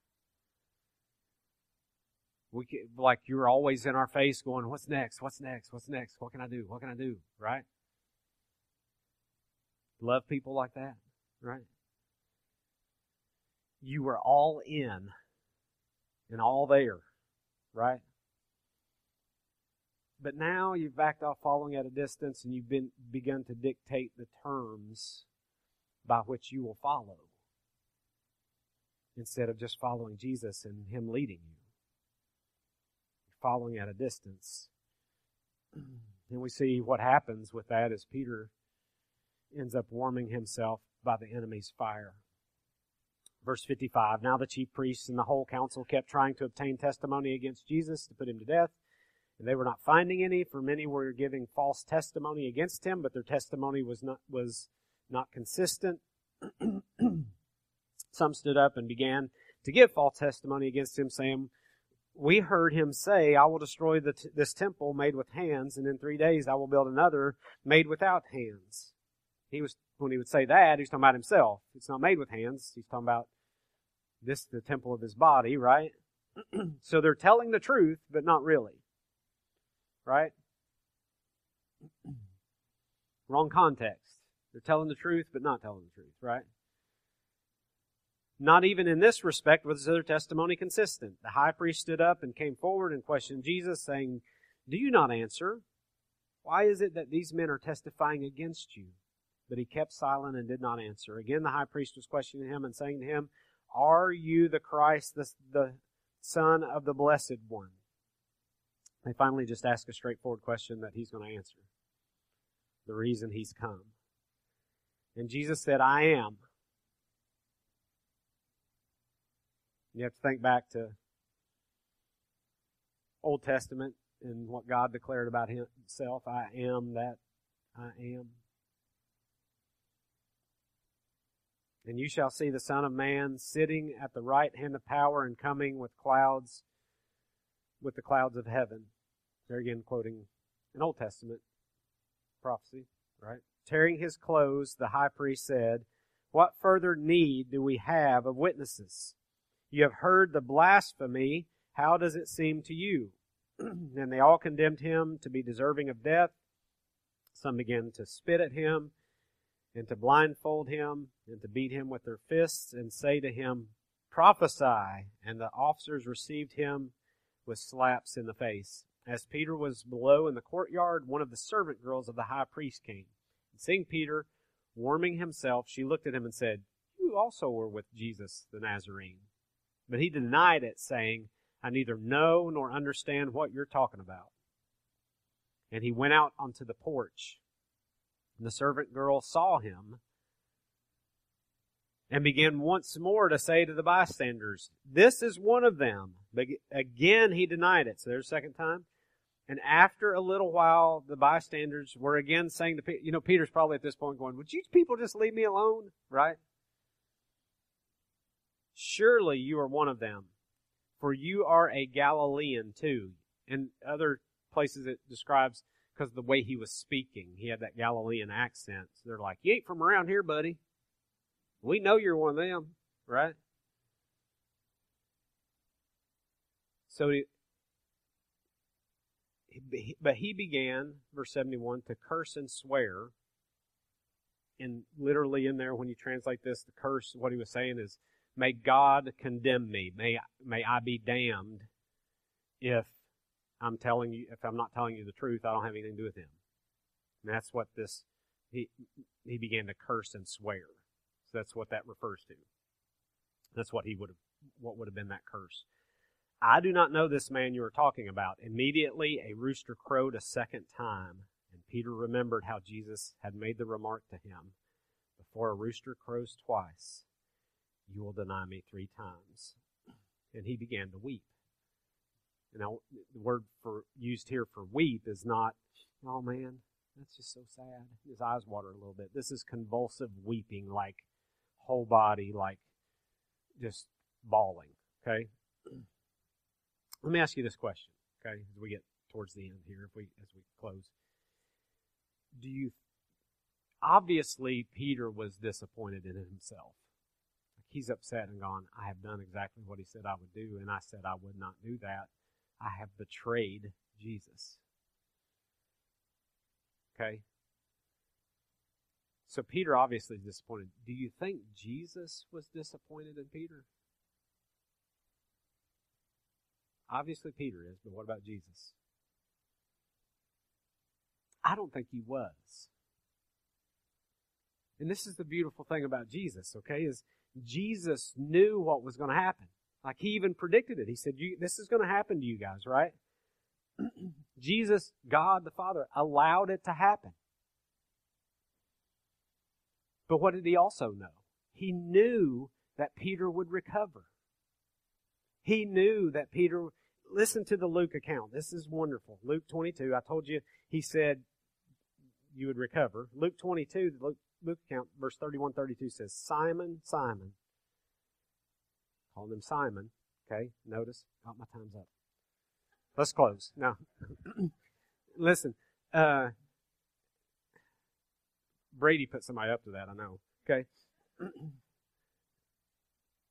We could, like you were always in our face going, what's next? What's next? What's next? What can I do? What can I do? Right? Love people like that, right? You were all in and all there, right? But now you've backed off following at a distance and you've been begun to dictate the terms by which you will follow instead of just following Jesus and Him leading you. You're following at a distance. <clears throat> And we see what happens with that as Peter ends up warming himself by the enemy's fire. Verse 55 Now the chief priests and the whole council kept trying to obtain testimony against Jesus to put him to death. And they were not finding any, for many were giving false testimony against him, but their testimony was not, was not consistent. <clears throat> Some stood up and began to give false testimony against him, saying, We heard him say, I will destroy t- this temple made with hands, and in three days I will build another made without hands. He was, when he would say that, he's talking about himself. It's not made with hands. He's talking about this, the temple of his body, right? <clears throat> so they're telling the truth, but not really right? <clears throat> Wrong context. They're telling the truth, but not telling the truth, right? Not even in this respect was their testimony consistent. The high priest stood up and came forward and questioned Jesus, saying, Do you not answer? Why is it that these men are testifying against you? But he kept silent and did not answer. Again, the high priest was questioning him and saying to him, Are you the Christ, the, the Son of the Blessed One? They finally just ask a straightforward question that he's going to answer. The reason he's come. And Jesus said, I am. You have to think back to Old Testament and what God declared about himself. I am that I am. And you shall see the Son of Man sitting at the right hand of power and coming with clouds, with the clouds of heaven. There again, quoting an Old Testament prophecy, right? Tearing his clothes, the high priest said, What further need do we have of witnesses? You have heard the blasphemy. How does it seem to you? <clears throat> and they all condemned him to be deserving of death. Some began to spit at him and to blindfold him and to beat him with their fists and say to him, Prophesy. And the officers received him with slaps in the face. As Peter was below in the courtyard, one of the servant girls of the high priest came. And seeing Peter warming himself, she looked at him and said, You also were with Jesus the Nazarene. But he denied it, saying, I neither know nor understand what you're talking about. And he went out onto the porch. And the servant girl saw him and began once more to say to the bystanders, This is one of them. But again he denied it. So there's a second time. And after a little while, the bystanders were again saying to Peter, you know, Peter's probably at this point going, Would you people just leave me alone? Right? Surely you are one of them, for you are a Galilean too. And other places it describes because of the way he was speaking, he had that Galilean accent. So they're like, You ain't from around here, buddy. We know you're one of them, right? So, he, but he began, verse 71, to curse and swear. And literally in there, when you translate this, the curse, what he was saying is, May God condemn me. May, may I be damned if I'm telling you, if I'm not telling you the truth, I don't have anything to do with him. And that's what this, he, he began to curse and swear. So that's what that refers to. That's what he would have, what would have been that curse. I do not know this man you are talking about. Immediately a rooster crowed a second time, and Peter remembered how Jesus had made the remark to him, Before a rooster crows twice, you will deny me three times. And he began to weep. And now, the word for used here for weep is not, oh man, that's just so sad. His eyes water a little bit. This is convulsive weeping, like whole body, like just bawling. Okay? <clears throat> Let me ask you this question, okay, as we get towards the end here, if we as we close. Do you obviously Peter was disappointed in himself. He's upset and gone, I have done exactly what he said I would do, and I said I would not do that. I have betrayed Jesus. Okay? So Peter obviously is disappointed. Do you think Jesus was disappointed in Peter? Obviously Peter is, but what about Jesus? I don't think he was. And this is the beautiful thing about Jesus, okay, is Jesus knew what was going to happen. Like he even predicted it. He said, This is going to happen to you guys, right? <clears throat> Jesus, God the Father, allowed it to happen. But what did he also know? He knew that Peter would recover. He knew that Peter, listen to the Luke account. This is wonderful. Luke 22, I told you, he said you would recover. Luke 22, the Luke, Luke account, verse 31 32 says, Simon, Simon, calling him Simon. Okay, notice, got my time's up. Let's close. Now, <clears throat> listen, uh, Brady put somebody up to that, I know. Okay. <clears throat>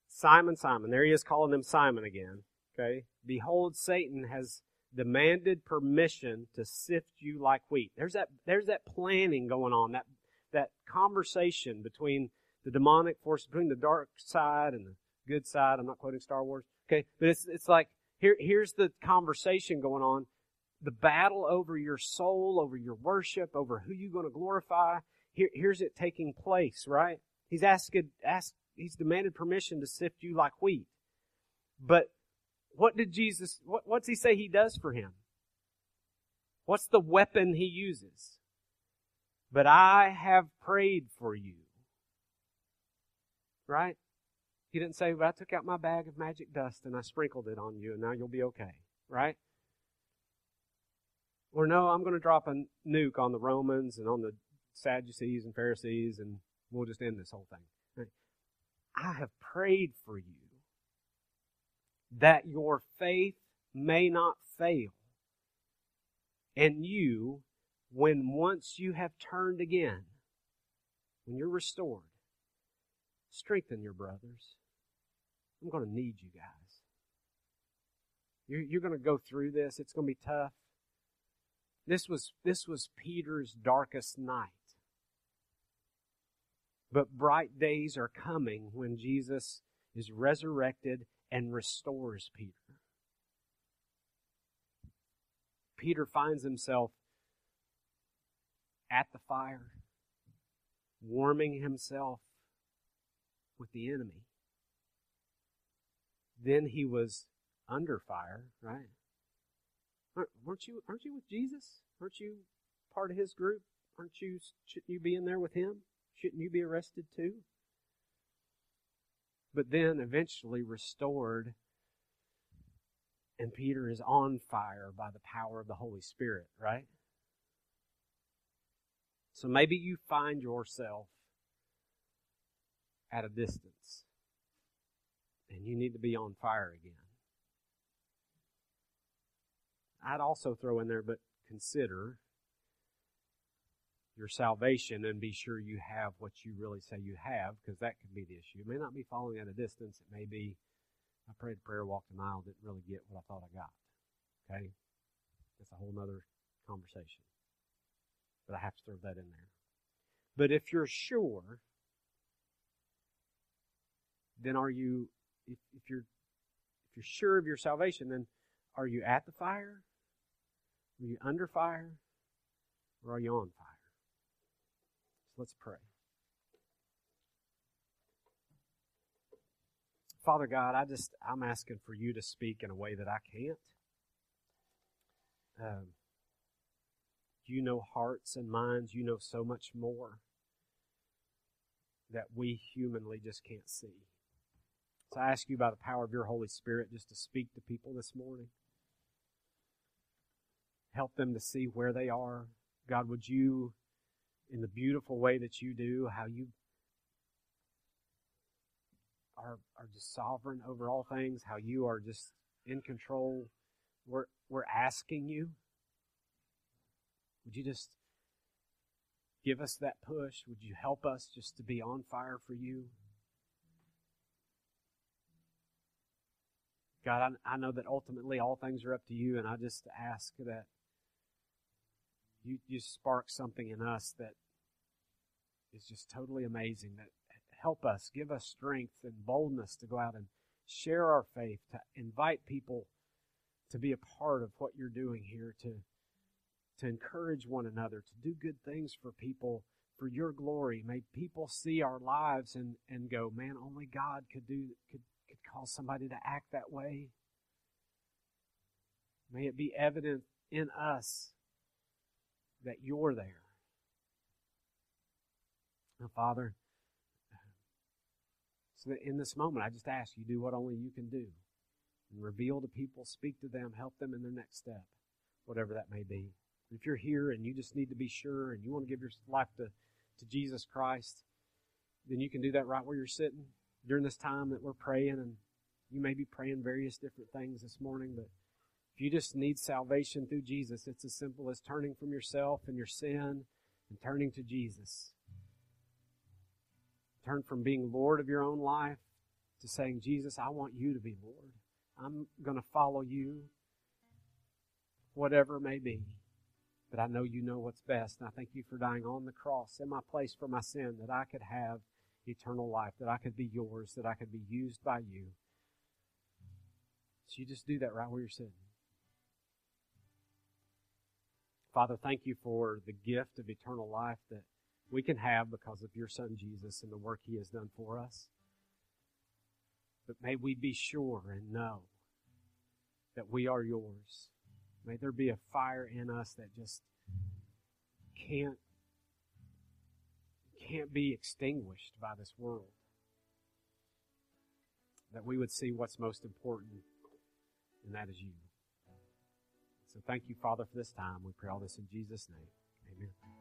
Simon, Simon. There he is calling him Simon again. Okay. Behold, Satan has demanded permission to sift you like wheat. There's that, there's that planning going on, that, that conversation between the demonic force, between the dark side and the good side. I'm not quoting Star Wars. Okay. But it's, it's like, here, here's the conversation going on. The battle over your soul, over your worship, over who you're going to glorify. Here, here's it taking place, right? He's asked, asked, he's demanded permission to sift you like wheat. But what did Jesus, what, what's he say he does for him? What's the weapon he uses? But I have prayed for you. Right? He didn't say, but I took out my bag of magic dust and I sprinkled it on you and now you'll be okay. Right? Or no, I'm going to drop a nuke on the Romans and on the Sadducees and Pharisees and we'll just end this whole thing. I have prayed for you that your faith may not fail. And you, when once you have turned again, when you're restored, strengthen your brothers. I'm going to need you guys. You're, you're going to go through this. It's going to be tough. This was, this was Peter's darkest night. But bright days are coming when Jesus is resurrected and restores Peter. Peter finds himself at the fire, warming himself with the enemy. Then he was under fire, right? Weren't you, aren't you with Jesus? Aren't you part of his group? Aren't you, shouldn't you be in there with him? Shouldn't you be arrested too? But then eventually restored, and Peter is on fire by the power of the Holy Spirit, right? So maybe you find yourself at a distance and you need to be on fire again. I'd also throw in there, but consider your salvation and be sure you have what you really say you have, because that could be the issue. It may not be following at a distance. It may be, I prayed a prayer, walked a mile, didn't really get what I thought I got. Okay? That's a whole other conversation. But I have to throw that in there. But if you're sure, then are you, if, if you're, if you're sure of your salvation, then are you at the fire? Are you under fire? Or are you on fire? So let's pray. Father God, I just, I'm asking for you to speak in a way that I can't. Um, you know hearts and minds. You know so much more that we humanly just can't see. So I ask you by the power of your Holy Spirit just to speak to people this morning. Help them to see where they are. God, would you, in the beautiful way that you do, how you are, are just sovereign over all things, how you are just in control. We're, we're asking you. Would you just give us that push? Would you help us just to be on fire for you? God, I, I know that ultimately all things are up to you, and I just ask that you, you spark something in us that is just totally amazing. That help us, give us strength and boldness to go out and share our faith, to invite people to be a part of what you're doing here, to to encourage one another, to do good things for people for your glory. May people see our lives and, and go, man, only God could do could could cause somebody to act that way. May it be evident in us that you're there. Now, Father, so that in this moment, I just ask you do what only you can do and reveal to people, speak to them, help them in their next step, whatever that may be. If you're here and you just need to be sure and you want to give your life to, to Jesus Christ, then you can do that right where you're sitting during this time that we're praying. And you may be praying various different things this morning, but if you just need salvation through Jesus, it's as simple as turning from yourself and your sin and turning to Jesus. Turn from being Lord of your own life to saying, Jesus, I want you to be Lord. I'm going to follow you, whatever it may be. But I know you know what's best. And I thank you for dying on the cross in my place for my sin, that I could have eternal life, that I could be yours, that I could be used by you. So you just do that right where you're sitting. Father, thank you for the gift of eternal life that we can have because of your Son Jesus and the work he has done for us. But may we be sure and know that we are yours. May there be a fire in us that just can't can't be extinguished by this world. That we would see what's most important, and that is you. So thank you, Father, for this time. We pray all this in Jesus' name. Amen.